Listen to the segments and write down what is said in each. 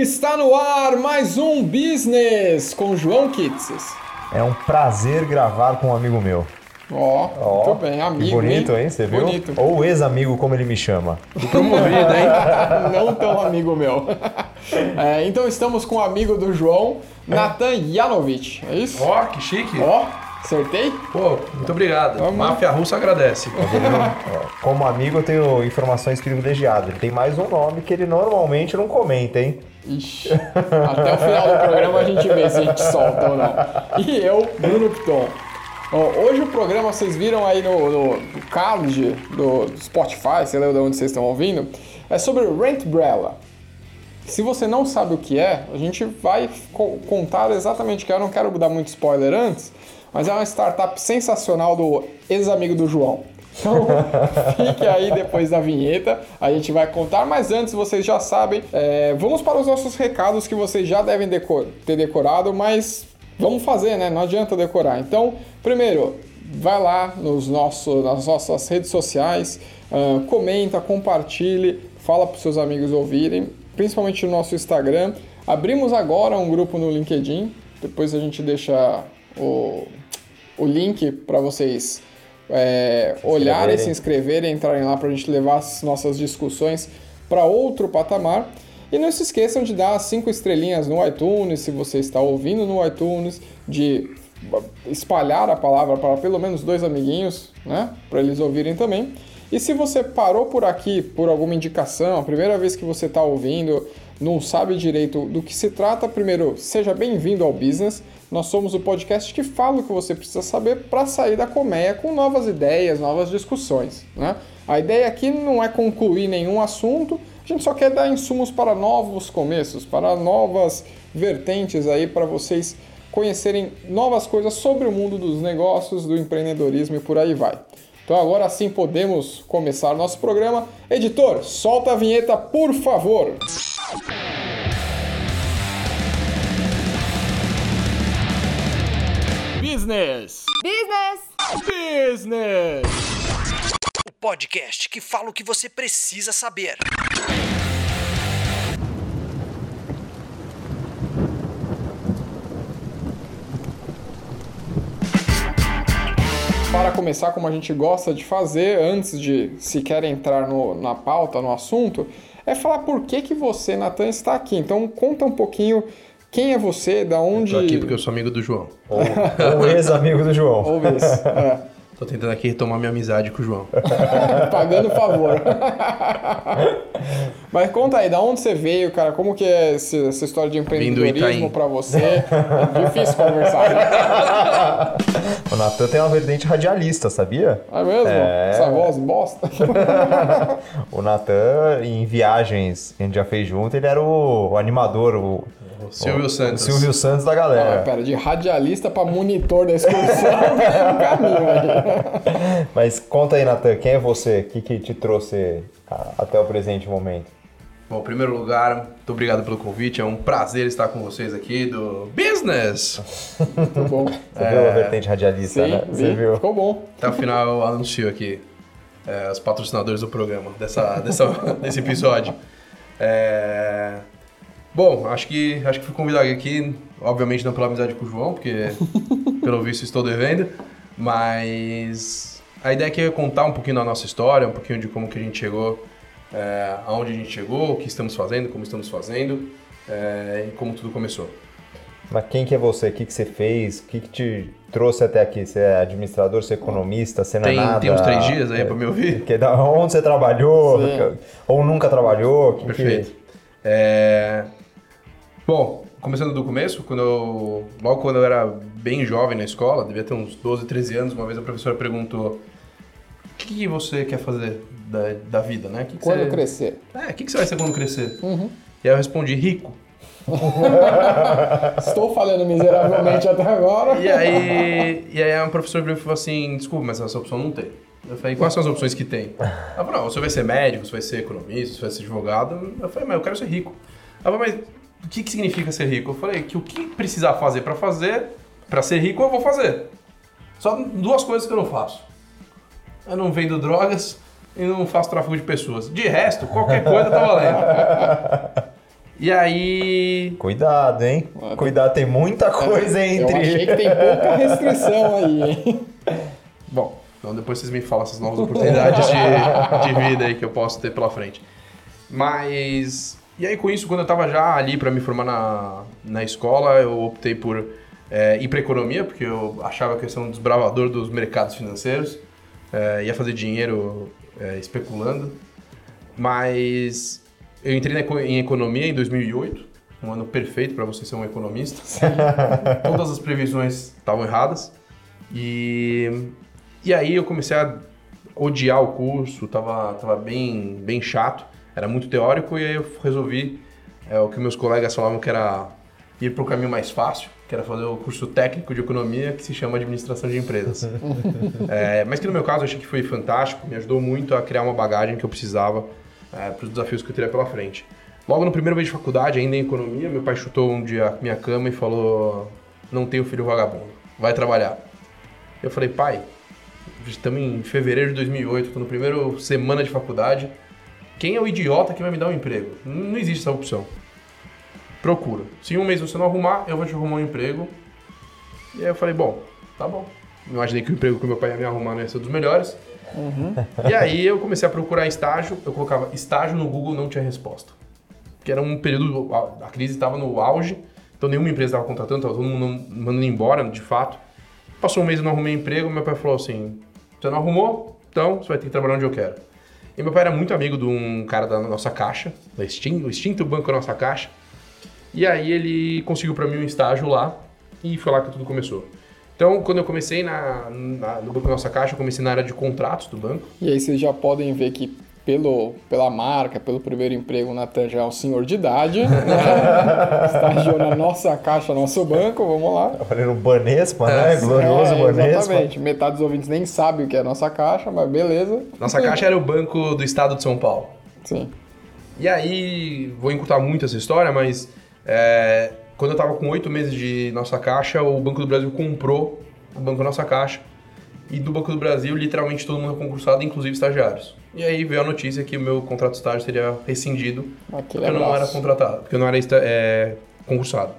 está no ar mais um Business com João Kitses. É um prazer gravar com um amigo meu. Ó, oh, muito bem, amigo. Que bonito, hein? Você viu? Bonito. Ou ex-amigo, como ele me chama. Promovido, hein? Não tão amigo meu. É, então estamos com o um amigo do João, Natan Janovic, é isso? Ó, oh, que chique. Ó, oh, Acertei? Pô, muito obrigado. Vamos. Máfia Russa agradece. Como amigo, eu tenho informações privilegiadas. Ele tem mais um nome que ele normalmente não comenta, hein? Ixi, até o final do programa a gente vê se a gente solta ou não. E eu, Bruno Piton. hoje o programa, vocês viram aí no, no, card do, do Spotify, sei lá de onde vocês estão ouvindo, é sobre Rent Brella. Se você não sabe o que é, a gente vai co contar exatamente o que é. Eu não quero dar muito spoiler antes, mas é uma startup sensacional do ex-amigo do João. Então, fique aí depois da vinheta, a gente vai contar, mas antes vocês já sabem, é, vamos para os nossos recados que vocês já devem decor ter decorado, mas vamos fazer, né? Não adianta decorar. Então, primeiro, vai lá nos nossos, nas nossas redes sociais, uh, comenta, compartilhe, fala para os seus amigos ouvirem, principalmente no nosso Instagram. Abrimos agora um grupo no LinkedIn, depois a gente deixa o, o link para vocês é, se olharem, se inscreverem, entrarem lá para a gente levar as nossas discussões para outro patamar. E não se esqueçam de dar cinco estrelinhas no iTunes, se você está ouvindo no iTunes, de espalhar a palavra para pelo menos dois amiguinhos, né, para eles ouvirem também. E se você parou por aqui por alguma indicação, a primeira vez que você está ouvindo, não sabe direito do que se trata, primeiro, seja bem-vindo ao business. Nós somos o podcast que fala o que você precisa saber para sair da colmeia com novas ideias, novas discussões. Né? A ideia aqui não é concluir nenhum assunto, a gente só quer dar insumos para novos começos, para novas vertentes aí para vocês conhecerem novas coisas sobre o mundo dos negócios, do empreendedorismo e por aí vai. Então agora sim podemos começar nosso programa. Editor, solta a vinheta, por favor. Business. Business. Business. O podcast que fala o que você precisa saber. Para começar, como a gente gosta de fazer, antes de sequer entrar no, na pauta, no assunto, é falar por que, que você, Natan, está aqui. Então, conta um pouquinho quem é você? Da onde. Tô aqui porque eu sou amigo do João. Ou, ou ex-amigo do João. Ou ex. É. Tô tentando aqui retomar minha amizade com o João. Pagando favor. Mas conta aí, da onde você veio, cara? Como que é essa história de empreendedorismo para você? É difícil conversar, né? O Natan tem uma vertente radialista, sabia? É mesmo? É... Essa voz bosta. o Natan, em viagens que a gente já fez junto, ele era o, o animador, o Silvio Santos. Silvio Santos da galera. Não, pera, de radialista para monitor da excursão é um caminho aí. Mas conta aí, Natan, quem é você? O que, que te trouxe até o presente momento? Bom, em primeiro lugar, muito obrigado pelo convite. É um prazer estar com vocês aqui do Business. Muito bom. Você é... viu a vertente radialista, Sim, né? Você viu? Ficou bom. Até o final eu anuncio aqui é, os patrocinadores do programa, dessa, dessa, desse episódio. É... Bom, acho que acho que fui convidado aqui, obviamente não pela amizade com o João, porque pelo visto estou devendo, mas a ideia aqui é contar um pouquinho da nossa história, um pouquinho de como que a gente chegou, é, aonde a gente chegou, o que estamos fazendo, como estamos fazendo é, e como tudo começou. Mas quem que é você? O que, que você fez? O que, que te trouxe até aqui? Você é administrador, você é economista, você não é tem, nada? Tem uns três dias aí é, para me ouvir? Que, onde você trabalhou? Sim. Ou nunca trabalhou? Que Perfeito. Que... É, Bom, começando do começo, quando eu, logo quando eu era bem jovem na escola, devia ter uns 12, 13 anos, uma vez a professora perguntou: O que, que você quer fazer da, da vida, né? Que que quando você... crescer. É, o que, que você vai ser quando crescer? Uhum. E aí eu respondi: rico. Estou falando miseravelmente até agora. E aí, e aí a professora falou assim: Desculpa, mas essa opção não tem. Eu falei, quais são as opções que tem? Ela falou, não, você vai ser médico, você vai ser economista, você vai ser advogado. Eu falei, mas eu quero ser rico. Ela falou, mas o que, que significa ser rico? Eu falei que o que precisar fazer para fazer, para ser rico, eu vou fazer. Só duas coisas que eu não faço. Eu não vendo drogas e não faço tráfico de pessoas. De resto, qualquer coisa tá valendo. E aí. Cuidado, hein? Cuidado, tem muita coisa Eu achei entre. que tem pouca restrição aí, hein? Bom, então depois vocês me falam essas novas oportunidades de, de vida aí que eu posso ter pela frente. Mas. E aí, com isso, quando eu tava já ali para me formar na, na escola, eu optei por é, ir para economia, porque eu achava que eu ia ser um desbravador dos mercados financeiros, é, ia fazer dinheiro é, especulando. Mas eu entrei na em economia em 2008, um ano perfeito para você ser um economista. Todas as previsões estavam erradas. E, e aí eu comecei a odiar o curso, tava, tava bem, bem chato, era muito teórico, e aí eu resolvi é, o que meus colegas falavam que era ir para o caminho mais fácil, que era fazer o curso técnico de economia, que se chama administração de empresas. É, mas que no meu caso eu achei que foi fantástico, me ajudou muito a criar uma bagagem que eu precisava para os desafios que eu teria pela frente. Logo no primeiro mês de faculdade, ainda em economia, meu pai chutou um dia a minha cama e falou: Não tenho filho vagabundo, vai trabalhar. Eu falei, pai, estamos em fevereiro de 2008, estou no primeiro semana de faculdade. Quem é o idiota que vai me dar um emprego? Não existe essa opção. Procura. Se em um mês você não arrumar, eu vou te arrumar um emprego. E aí eu falei, bom, tá bom. Imaginei que o emprego que meu pai ia me arrumar não ia ser dos melhores. E aí eu comecei a procurar estágio. Eu colocava estágio no Google, não tinha resposta. Porque era um período, a a crise estava no auge, então nenhuma empresa estava contratando, estava todo mundo mandando embora, de fato. Passou um mês eu não arrumei emprego, meu pai falou assim: Você não arrumou? Então você vai ter que trabalhar onde eu quero. E meu pai era muito amigo de um cara da nossa caixa, da extinto, o extinto banco Nossa Caixa. E aí ele conseguiu para mim um estágio lá e foi lá que tudo começou. Então, quando eu comecei na, na- no banco Nossa Caixa, eu comecei na área de contratos do banco. E aí vocês já podem ver que pelo, pela marca, pelo primeiro emprego, o Natan já é um senhor de idade. né? Estagiou na nossa caixa, nosso banco, vamos lá. Olha no Banespa, né? Glorioso É, Banespa. Exatamente. Metade dos ouvintes nem sabe o que é a nossa caixa, mas beleza. Nossa Caixa era o banco do estado de São Paulo. Sim. E aí, vou encurtar muito essa história, mas é, quando eu tava com oito meses de Nossa Caixa, o Banco do Brasil comprou o Banco Nossa Caixa. E do Banco do Brasil, literalmente todo mundo é concursado, inclusive estagiários. E aí veio a notícia que o meu contrato de estágio seria rescindido, Aquele porque eu não era contratado, porque eu não era é, concursado.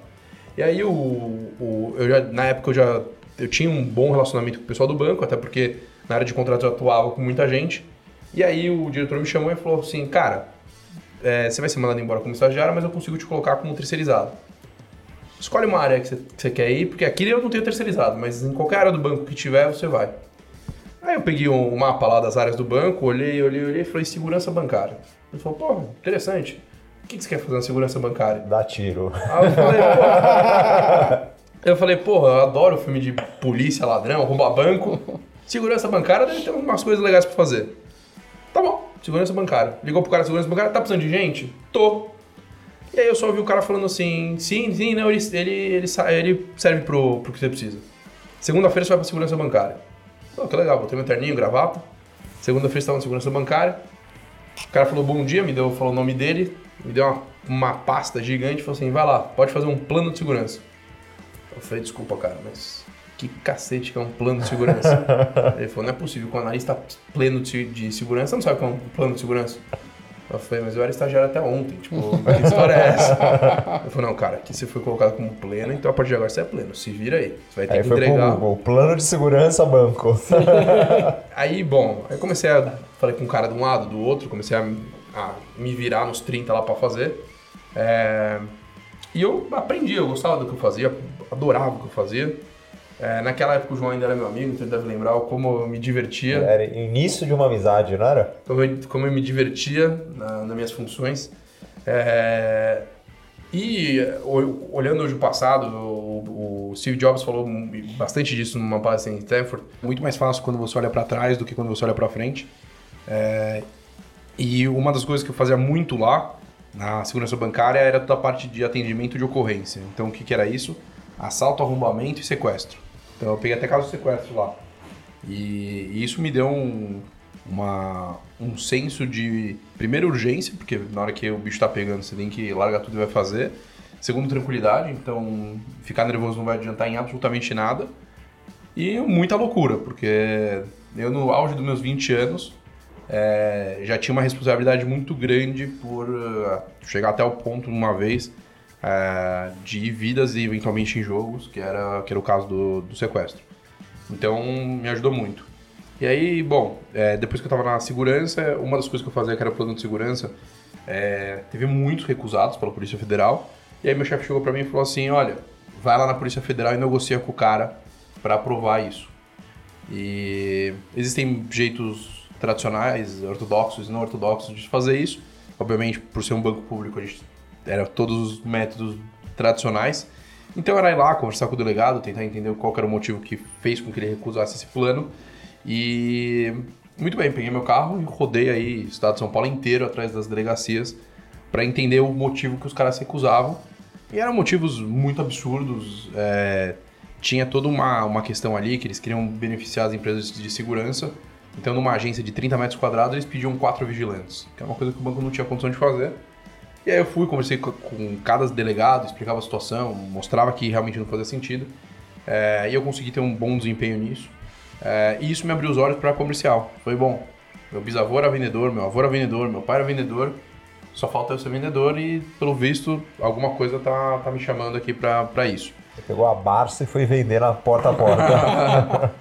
E aí, o, o- eu já, na época, eu já eu tinha um bom relacionamento com o pessoal do banco, até porque na área de contrato eu atuava com muita gente. E aí o diretor me chamou e falou assim, cara, é, você vai ser mandado embora como estagiário, mas eu consigo te colocar como terceirizado. Escolhe uma área que você, que você quer ir, porque aqui eu não tenho terceirizado, mas em qualquer área do banco que tiver, você vai. Aí eu peguei um mapa lá das áreas do banco, olhei, olhei, olhei e falei, segurança bancária. Ele falou, pô, interessante. O que que você quer fazer na segurança bancária? Dá tiro. Aí eu falei, pô. Eu falei, porra, eu adoro filme de polícia, ladrão, roubar banco. Segurança bancária deve ter umas coisas legais pra fazer. Tá bom, segurança bancária. Ligou pro cara segurança bancária, tá precisando de gente? Tô. E aí eu só ouvi o cara falando assim, sim, sim, não, ele, ele, ele, ele serve pro, pro que você precisa. Segunda-feira você vai pra segurança bancária. Pô, que legal, botei meu terninho, gravata. Segunda-feira você tava na segurança bancária. O cara falou bom dia, me deu, falou o nome dele, me deu uma, uma pasta gigante falou assim, vai lá, pode fazer um plano de segurança. Eu falei, desculpa, cara, mas que cacete que é um plano de segurança? Ele falou, não é possível que o analista pleno de, de segurança não sabe o que é um plano de segurança. Eu falei, mas eu era estagiário até ontem, tipo, que história é essa? Ele falou, não, cara, aqui você foi colocado como pleno, então a partir de agora você é pleno, se vira aí. Você vai ter Aí que foi entregar. pro Google, plano de segurança banco. Aí, bom, aí comecei a. Falei com um cara de um lado, do outro, comecei a, a me virar nos 30 lá pra fazer. É, e eu aprendi, eu gostava do que eu fazia, adorava o que eu fazia. É, naquela época o João ainda era meu amigo, então ele deve lembrar como eu me divertia. Era início de uma amizade, não era? como eu, como eu me divertia na- nas minhas funções. É, e olhando hoje o passado, o, o Steve Jobs falou bastante disso numa palestra em Stanford. Muito mais fácil quando você olha para trás do que quando você olha para frente. É, e uma das coisas que eu fazia muito lá na segurança bancária era toda a parte de atendimento de ocorrência. Então o que, que era isso? Assalto, arrombamento e sequestro. Então eu peguei até caso de sequestro lá. E, e isso me deu um, uma, um senso de, primeiro, urgência, porque na hora que o bicho tá pegando, você tem que largar tudo e vai fazer. Segundo, tranquilidade, então ficar nervoso não vai adiantar em absolutamente nada. E muita loucura, porque eu, no auge dos meus 20 anos, é, já tinha uma responsabilidade muito grande por uh, chegar até o ponto, uma vez, é, de vidas e eventualmente em jogos, que era, que era o caso do, do sequestro. Então, me ajudou muito. E aí, bom, é, depois que eu estava na segurança, uma das coisas que eu fazia, que era plano de segurança, é, teve muitos recusados pela Polícia Federal. E aí meu chefe chegou para mim e falou assim, olha, vai lá na Polícia Federal e negocia com o cara para aprovar isso. E existem jeitos tradicionais, ortodoxos e não ortodoxos de fazer isso. Obviamente, por ser um banco público, a gente era todos os métodos tradicionais. Então era ir lá conversar com o delegado, tentar entender qual era o motivo que fez com que ele recusasse esse plano. E muito bem, peguei meu carro e rodei aí o estado de São Paulo inteiro atrás das delegacias para entender o motivo que os caras recusavam. E eram motivos muito absurdos. É, tinha toda uma, uma questão ali que eles queriam beneficiar as empresas de segurança. Então, numa agência de 30 metros quadrados, eles pediam quatro vigilantes, que é uma coisa que o banco não tinha condição de fazer. E aí eu fui, conversei com, com cada delegado, explicava a situação, mostrava que realmente não fazia sentido. É, e eu consegui ter um bom desempenho nisso. É, e isso me abriu os olhos para comercial. Foi bom. Meu bisavô era vendedor, meu avô era vendedor, meu pai era vendedor. Só falta eu ser vendedor e, pelo visto, alguma coisa tá, tá me chamando aqui para isso. Você pegou a Barça e foi vender na porta a porta.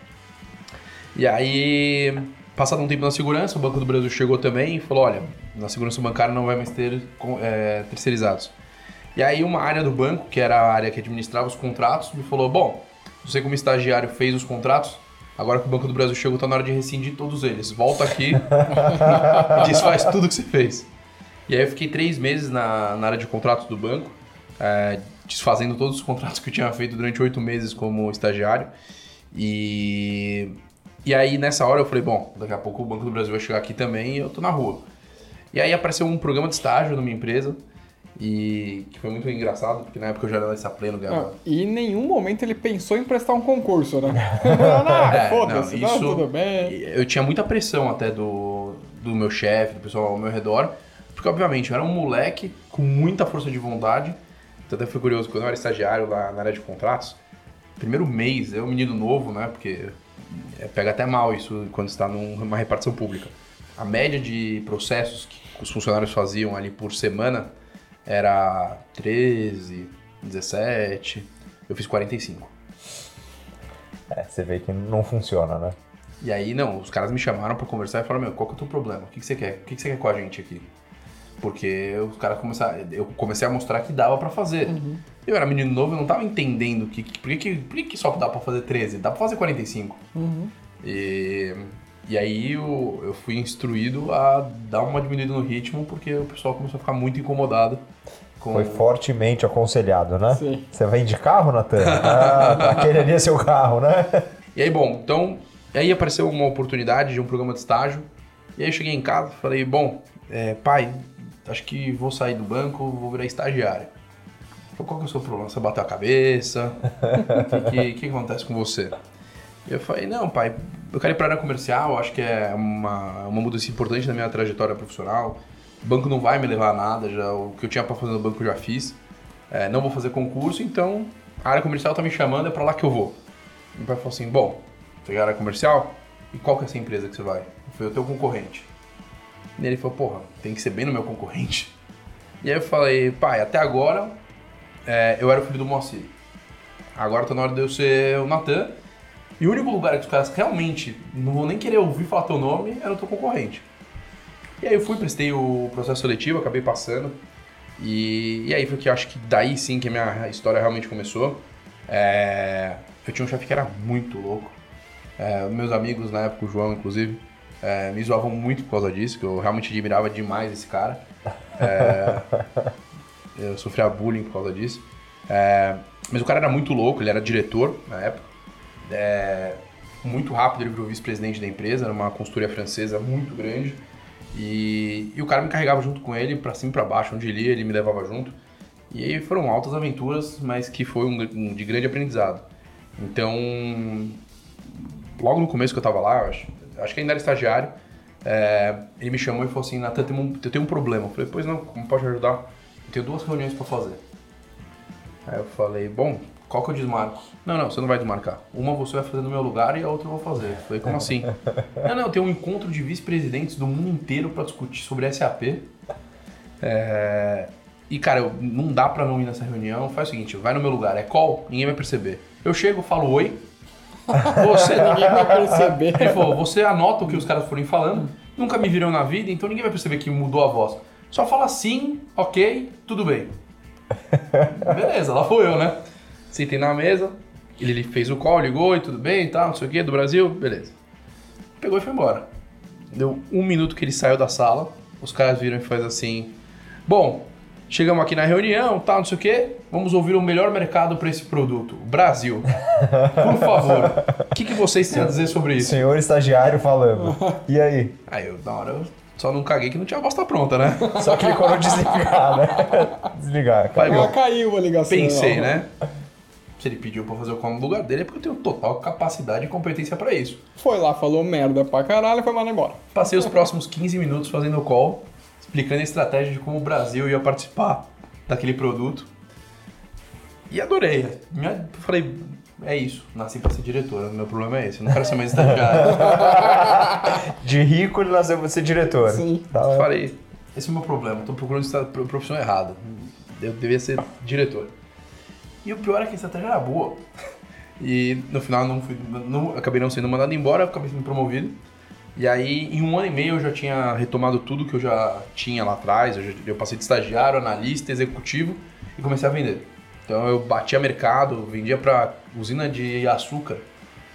e aí, passado um tempo na segurança, o Banco do Brasil chegou também e falou: olha, na segurança bancária não vai mais ter é, terceirizados. E aí, uma área do banco, que era a área que administrava os contratos, me falou: bom, você, como estagiário, fez os contratos, Agora que o Banco do Brasil chegou, tá na hora de rescindir todos eles. Volta aqui e desfaz tudo que você fez. E aí eu fiquei três meses na, na área de contratos do banco, é, desfazendo todos os contratos que eu tinha feito durante oito meses como estagiário. E, e aí nessa hora eu falei, bom, daqui a pouco o Banco do Brasil vai chegar aqui também e eu tô na rua. E aí apareceu um programa de estágio numa empresa e que foi muito engraçado, porque na época eu já era analista pleno, ganhava. e em nenhum momento ele pensou em prestar um concurso, né? ah, É, foda-se, não, não, isso- tudo bem. Eu tinha muita pressão até do, do meu chefe, do pessoal ao meu redor, porque obviamente eu era um moleque com muita força de vontade. Então até foi curioso, quando eu era estagiário lá na área de contratos, primeiro mês, eu um menino novo, né? Porque pega até mal isso quando está numa repartição pública. A média de processos que os funcionários faziam ali por semana era 13, 17, eu fiz 45. É, você vê que não funciona, né? E aí, não, os caras me chamaram pra conversar e falaram, meu, qual que é o teu problema? O que, que você quer? O que, que você quer com a gente aqui? Porque os caras começaram, eu comecei a mostrar que dava pra fazer. Eu era menino novo, eu não tava entendendo que, que- por, que, que, por que, que só dá pra fazer 13? Dá pra fazer 45. E, e aí eu, eu fui instruído a dar uma diminuída no ritmo, porque o pessoal começou a ficar muito incomodado com... Foi fortemente aconselhado, né? Sim. Você vem de carro, Natan? Ah, aquele ali é seu carro, né? E aí, bom, então, aí apareceu uma oportunidade de um programa de estágio. E aí eu cheguei em casa e falei, bom, é, pai, acho que vou sair do banco, vou virar estagiário. Ele falou, qual que é o seu problema? Você bateu a cabeça? O que, que, que acontece com você? Eu falei, não, pai, eu quero ir para área comercial, acho que é uma, uma mudança importante na minha trajetória profissional. O banco não vai me levar a nada, já, o que eu tinha para fazer no banco eu já fiz. É, não vou fazer concurso, então a área comercial tá me chamando, é para lá que eu vou. Meu pai falou assim, bom, você quer área comercial? E qual que é essa empresa que você vai? Eu falei, o teu concorrente. E ele falou, porra, tem que ser bem no meu concorrente. E aí eu falei, pai, até agora é, eu era o filho do Moacir. Agora tá na hora de eu ser o Natan. E o único lugar que os caras realmente não vão nem querer ouvir falar teu nome era o teu concorrente. E aí eu fui, prestei o processo seletivo, acabei passando. E, e aí foi que acho que daí sim que a minha história realmente começou. É, eu tinha um chefe que era muito louco. É, meus amigos na época, o João inclusive, é, me zoavam muito por causa disso, que eu realmente admirava demais esse cara. É, eu sofria bullying por causa disso. É, mas o cara era muito louco, ele era diretor na época. É, muito rápido ele virou vice-presidente da empresa, era uma consultoria francesa muito grande. E, e o cara me carregava junto com ele pra cima e pra baixo, onde ele ia, ele me levava junto. E aí foram altas aventuras, mas que foi um, um de grande aprendizado. Então, logo no começo que eu tava lá, eu acho, acho que ainda era estagiário, é, ele me chamou e falou assim, Natan, eu tenho um problema. Eu falei, pois não, como pode ajudar? Eu tenho duas reuniões pra fazer. Aí eu falei, bom, qual que eu desmarco? Não, não, você não vai desmarcar. Uma você vai fazer no meu lugar e a outra eu vou fazer. Eu Falei, como assim? não, não, tem um encontro de vice-presidentes do mundo inteiro pra discutir sobre SAP. É, E, cara, eu- não dá pra não ir nessa reunião. Faz o seguinte, vai no meu lugar, é call, ninguém vai perceber. Eu chego, falo oi. Você, Ninguém vai perceber. ele falou, você anota o que os caras forem falando, nunca me viram na vida, então ninguém vai perceber que mudou a voz. Só fala sim, ok, tudo bem. Beleza, lá foi eu, né? Sentei na mesa, ele ele fez o call, ligou e tudo bem e tal, não sei o que, do Brasil, beleza. Pegou e foi embora. Deu um minuto que ele saiu da sala, os caras viram e faz assim, bom, chegamos aqui na reunião, tal, não sei o que, vamos ouvir o melhor mercado para esse produto, o Brasil. Por favor, o que, que vocês têm a dizer sobre isso? Senhor estagiário falando. E aí? Aí eu, na hora, eu só não caguei que não tinha a bosta pronta, né? Só clicou no desligar, né? Desligar. Bom, caiu a ligação. pensei, ó. né? Se ele pediu pra fazer o call no lugar dele, é porque eu tenho total capacidade e competência pra isso. Foi lá, falou merda pra caralho e foi mandar embora. Passei os próximos 15 minutos fazendo o call, explicando a estratégia de como o Brasil ia participar daquele produto. E adorei. Eu falei, é isso, nasci pra ser diretor, meu problema é esse, eu não quero ser mais estagiário. De rico ele nasceu pra ser diretor. Sim. Tá, Eu falei, esse é o meu problema, tô procurando pro- profissão errada. Eu devia ser diretor. E o pior é que a estratégia era boa. E no final não fui, não, acabei não sendo mandado embora, acabei sendo promovido. E aí, em um ano e meio, eu já tinha retomado tudo que eu já tinha lá atrás. Eu, já- eu passei de estagiário, analista, executivo e comecei a vender. Então eu batia mercado, vendia para usina de açúcar,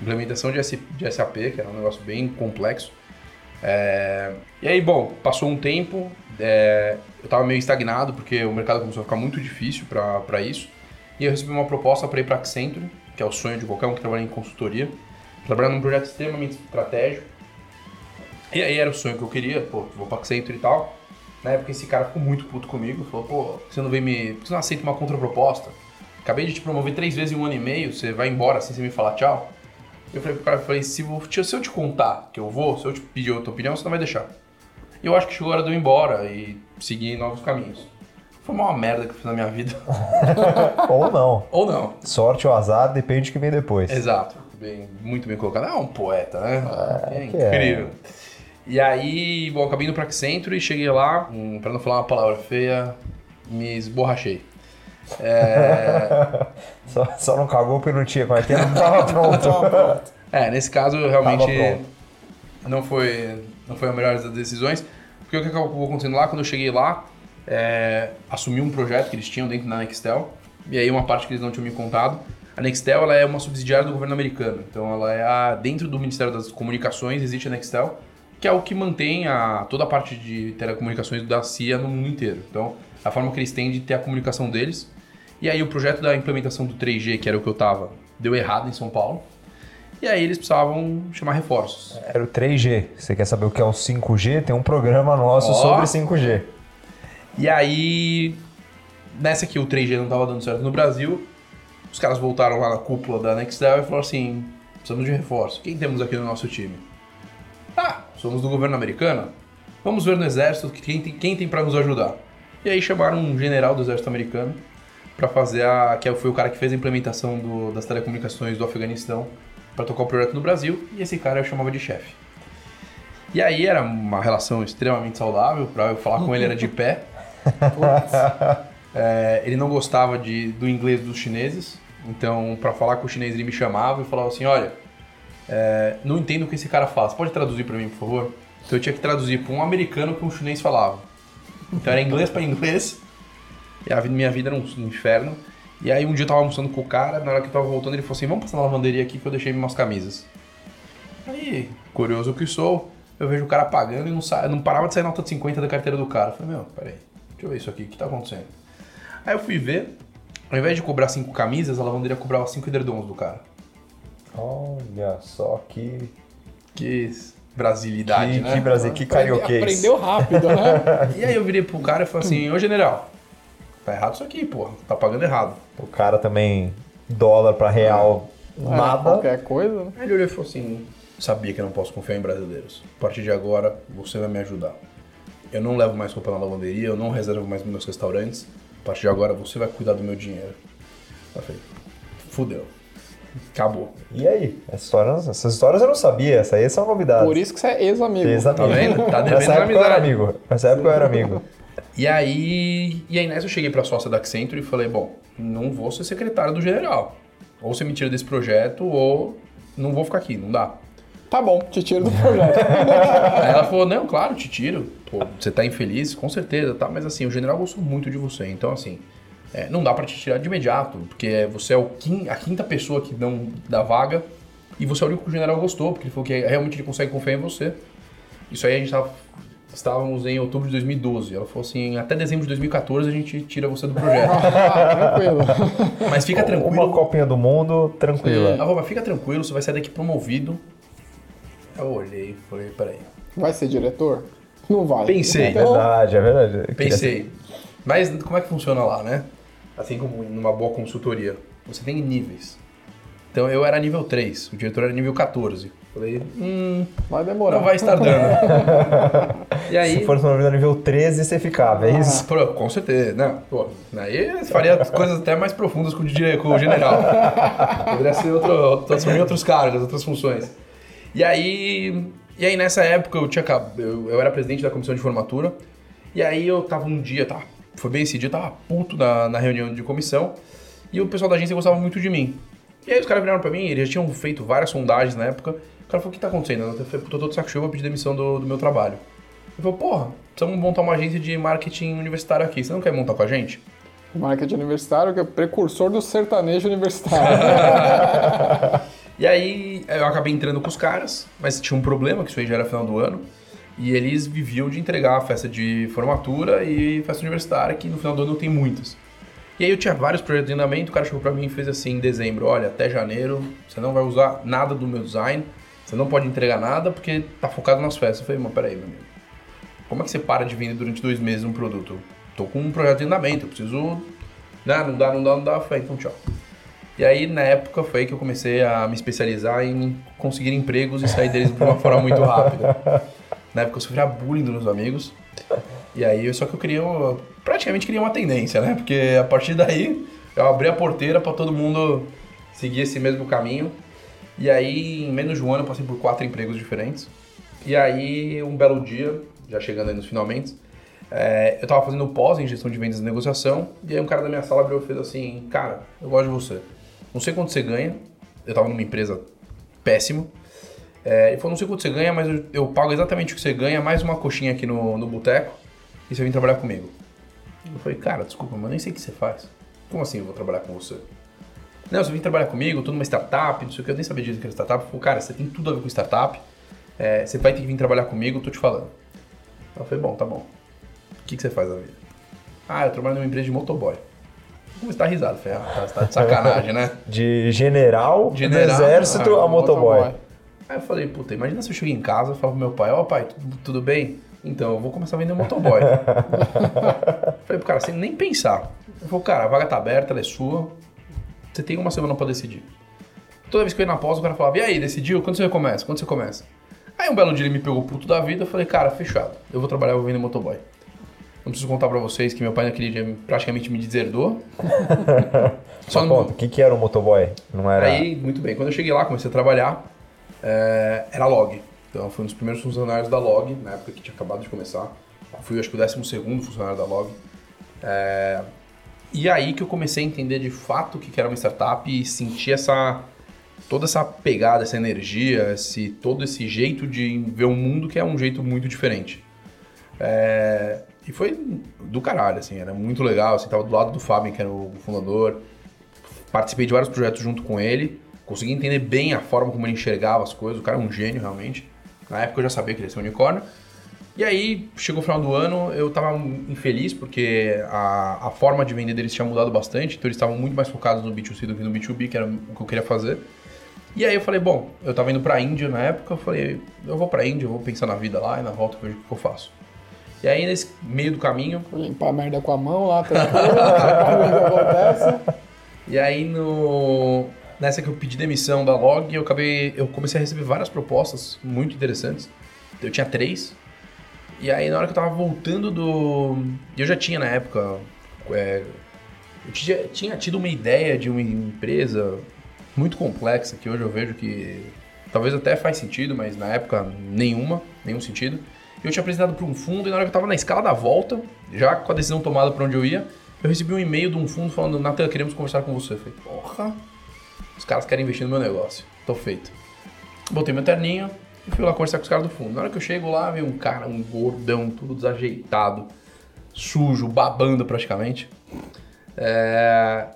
implementação de, S- de SAP, que era um negócio bem complexo. É, E aí, bom, passou um tempo, é, eu tava meio estagnado porque o mercado começou a ficar muito difícil para isso. E eu recebi uma proposta para ir para Accenture, que é o sonho de qualquer um que trabalha em consultoria, trabalhar num projeto extremamente estratégico. E aí era o sonho que eu queria, pô, vou para Accenture e tal. Na época esse cara ficou muito puto comigo, falou, pô, você não vem me. Por que você não aceita uma contraproposta? Acabei de te promover três vezes em um ano e meio, você vai embora sem você me falar tchau? Eu falei pro cara, eu falei, se, vou- se eu te contar que eu vou, se eu te pedir outra opinião, você não vai deixar. E eu acho que chegou a hora de eu ir embora e seguir novos caminhos. Foi uma merda que eu fiz na minha vida. Ou não. Ou não. Sorte ou azar, depende do que vem depois. Exato. Bem, muito bem colocado. É um poeta, né? é que é. incrível. E aí, bom, acabei indo pra Accenture e cheguei lá, hum, pra não falar uma palavra feia, me esborrachei. É, Só, só não cagou porque não tinha, como é que é? Não tava pronto. é, nesse caso, realmente Tava pronto. não foi, não foi a melhor das decisões. Porque o que acabou acontecendo lá, quando eu cheguei lá, é, assumi um projeto que eles tinham dentro da Nextel, e aí uma parte que eles não tinham me contado. A Nextel ela é uma subsidiária do governo americano, então ela é a, dentro do Ministério das Comunicações existe a Nextel, que é o que mantém a, toda a parte de telecomunicações da CIA no mundo inteiro. Então, a forma que eles têm de ter a comunicação deles. E aí o projeto da implementação do 3G, que era o que eu tava, deu errado em São Paulo. E aí eles precisavam chamar reforços. Era o 3G. Você quer saber o que é o 5G? Tem um programa nosso Ó. sobre 5G. E aí, nessa que o 3G não tava dando certo no Brasil, os caras voltaram lá na cúpula da Nextel e falaram assim: precisamos de reforço. Quem temos aqui no nosso time? Somos do governo americano. Vamos ver no exército que quem tem, quem tem para nos ajudar. E aí chamaram um general do exército americano para fazer a. que foi o cara que fez a implementação do- das telecomunicações do Afeganistão para tocar o projeto no Brasil, e esse cara eu chamava de chefe. E aí era uma relação extremamente saudável, para eu falar com ele era de pé. É, ele não gostava de, do inglês dos chineses, então para falar com o chinês ele me chamava e falava assim, olha, é, não entendo o que esse cara você pode traduzir para mim, por favor? Então eu tinha que traduzir para um americano que um chinês falava. Então era inglês para inglês, e a minha vida era um inferno. E aí um dia eu tava almoçando com o cara, na hora que eu tava voltando ele falou assim, vamos passar na lavanderia aqui que eu deixei umas camisas. Aí, curioso que sou, eu vejo o cara pagando e não, sa... não parava de sair nota de 50 da carteira do cara. Eu falei, meu, peraí, deixa eu ver isso aqui, o que tá acontecendo? Aí eu fui ver, ao invés de cobrar cinco camisas, a lavanderia cobrava cinco edredons do cara. Olha só que. Que brasilidade, Que, né? que Brasil, que carioquês. Aprendeu rápido, né? E aí eu virei pro cara e falei assim, ô general, tá errado isso aqui, porra, tá pagando errado. O cara também, dólar pra real, nada. Qualquer coisa, né? Aí ele olhou e falou assim, sabia que eu não posso confiar em brasileiros. A partir de agora, você vai me ajudar. Eu não levo mais roupa na lavanderia, eu não reservo mais meus restaurantes. A partir de agora, você vai cuidar do meu dinheiro. Eu falei, fudeu. Acabou. E aí? Essa história, essas histórias eu não sabia, essa aí são novidades. Por isso que você é ex-amigo. Ex-amigo. Tá vendo? Tá devendo Nessa época eu era amigo. Nessa época eu era amigo. E aí, e aí nessa eu cheguei pra sócia da Accenture e falei, bom, não vou ser secretário do general. Ou você me tira desse projeto, ou não vou ficar aqui, não dá. Tá bom, te tiro do projeto. Aí ela falou, não, claro, te tiro. Pô, você tá infeliz, com certeza, tá? Mas assim, o general gostou muito de você, então assim, é, não dá pra te tirar de imediato, porque você é o quin- a quinta pessoa que não dá vaga e você é o único que o general gostou, porque ele falou que realmente ele consegue confiar em você. Isso aí a gente tava, estávamos em outubro de 2012. Ela falou assim, até dezembro de 2014 a gente tira você do projeto. ah, tranquilo. Mas fica Uma tranquilo. copinha do mundo, tranquila. Ela falou, mas fica tranquilo, você vai sair daqui promovido. Eu olhei, falei, peraí. Vai ser diretor? Não vai. Pensei. É verdade, é verdade. Eu queria ser- Pensei. Mas como é que funciona lá, né? Assim como numa boa consultoria. Você tem níveis. Então eu era nível 3, o diretor era nível 14. Falei, hum, vai demorar. não vai estar dando. e aí. Se fosse uma vida nível 13, você ficava, é isso? Pô, com certeza. Não, pô, aí faria coisas até mais profundas com o, dire- com o general. Poderia ser outro, assumir outros cargos, outras funções. E aí, e aí nessa época eu tinha eu, eu era presidente da comissão de formatura. E aí eu tava um dia, tá? Foi bem esse dia, eu tava puto na, na reunião de comissão. E o pessoal da agência gostava muito de mim. E aí os caras viraram pra mim, eles já tinham feito várias sondagens na época. O cara falou, o que tá acontecendo? Eu falei, tô todo de saco cheio, vou pedir demissão do, do meu trabalho. Ele falou, porra, precisamos montar uma agência de marketing universitário aqui. Você não quer montar com a gente? Marketing universitário, que é precursor do sertanejo universitário. E aí eu acabei entrando com os caras, mas tinha um problema, que isso aí já era final do ano. E eles viviam de entregar festa de formatura e festa universitária, que no final do ano tem muitas. E aí eu tinha vários projetos em andamento, o cara chegou pra mim e fez assim em dezembro, olha, até janeiro você não vai usar nada do meu design, você não pode entregar nada porque tá focado nas festas. Eu falei, mas peraí, meu amigo, como é que você para de vender durante dois meses um produto? Tô com um projeto em andamento, eu preciso... Não, não dá, não dá, não dá. Eu falei, então tchau. E aí, na época, foi que eu comecei a me especializar em conseguir empregos e sair deles de uma forma muito rápida. Na época, eu sofria bullying dos meus amigos. E aí, só que eu queria, praticamente queria uma tendência, né? Porque a partir daí, eu abri a porteira para todo mundo seguir esse mesmo caminho. E aí, em menos de um ano, eu passei por quatro empregos diferentes. E aí, um belo dia, já chegando aí nos finalmente, é, eu tava fazendo pós em gestão de vendas e negociação, e aí um cara da minha sala abriu e fez assim, cara, eu gosto de você. Não sei quanto você ganha, eu tava numa empresa péssima, é, ele falou, não sei quanto você ganha, mas eu, eu pago exatamente o que você ganha, mais uma coxinha aqui no, no boteco, e você vem trabalhar comigo. Eu falei, cara, desculpa, mas eu nem sei o que você faz. Como assim eu vou trabalhar com você? Não, você vem trabalhar comigo, eu tô numa startup, não sei o que, eu nem sabia disso que era startup. Eu falei, cara, você tem tudo a ver com startup, é, você vai ter que vir trabalhar comigo, eu tô te falando. Eu falei, bom, tá bom. O que, que você faz na vida? Ah, eu trabalho numa empresa de motoboy. Como tá risado, falei, ah, tá, tá de sacanagem, né? De general, General, do exército ah, a motoboy. Aí eu falei, puta, imagina se eu cheguei em casa e falo pro meu pai, ó pai, tudo, tudo bem? Então, eu vou começar a vender motoboy. falei pro cara, sem nem pensar. Ele falou, cara, a vaga tá aberta, ela é sua, você tem uma semana pra decidir. Toda vez que eu ia na pós, o cara falava, e aí, decidiu? Quando você começa? Quando você começa? Aí um belo dia ele me pegou puto da vida, eu falei, cara, fechado, eu vou trabalhar, eu vou vender motoboy. Não preciso contar pra vocês que meu pai naquele dia praticamente me deserdou. Só Mas conta, o que, que era o motoboy? Não era. Aí, muito bem. Quando eu cheguei lá, comecei a trabalhar, é, era log. Então, eu fui um dos primeiros funcionários da log, na época que tinha acabado de começar. Fui, acho que, o 12 funcionário da log. É, e aí que eu comecei a entender de fato o que era uma startup e sentir essa toda essa pegada, essa energia, esse, todo esse jeito de ver o mundo que é um jeito muito diferente. É, e foi do caralho, assim, era muito legal. Assim, tava do lado do Fábio, que era o fundador. Participei de vários projetos junto com ele. Consegui entender bem a forma como ele enxergava as coisas. O cara é um gênio, realmente. Na época eu já sabia que ele ia ser um unicórnio. E aí, chegou o final do ano, eu tava infeliz porque a, a forma de vender deles tinha mudado bastante. Então eles estavam muito mais focados no B2C do que no B2B, que era o que eu queria fazer. E aí eu falei, bom, eu tava indo pra Índia na época, eu falei, eu vou pra Índia, eu vou pensar na vida lá e na volta eu vejo o que eu faço. E aí, nesse meio do caminho, Vou limpar a merda com a mão lá, tranquilo. Acontece? E aí no nessa que eu pedi demissão da Log, eu acabei eu comecei a receber várias propostas muito interessantes. Eu tinha três. E aí na hora que eu tava voltando do, eu já tinha na época é, eu tinha, tinha tido uma ideia de uma empresa muito complexa, que hoje eu vejo que talvez até faz sentido, mas na época nenhuma, nenhum sentido. Eu tinha apresentado para um fundo e na hora que eu estava na escala da volta, já com a decisão tomada para onde eu ia, eu recebi um e-mail de um fundo falando, Natan, queremos conversar com você. Eu falei, porra, os caras querem investir no meu negócio. Tô feito. Botei meu terninho e fui lá conversar com os caras do fundo. Na hora que eu chego lá, veio um cara, um gordão, tudo desajeitado, sujo, babando praticamente. É,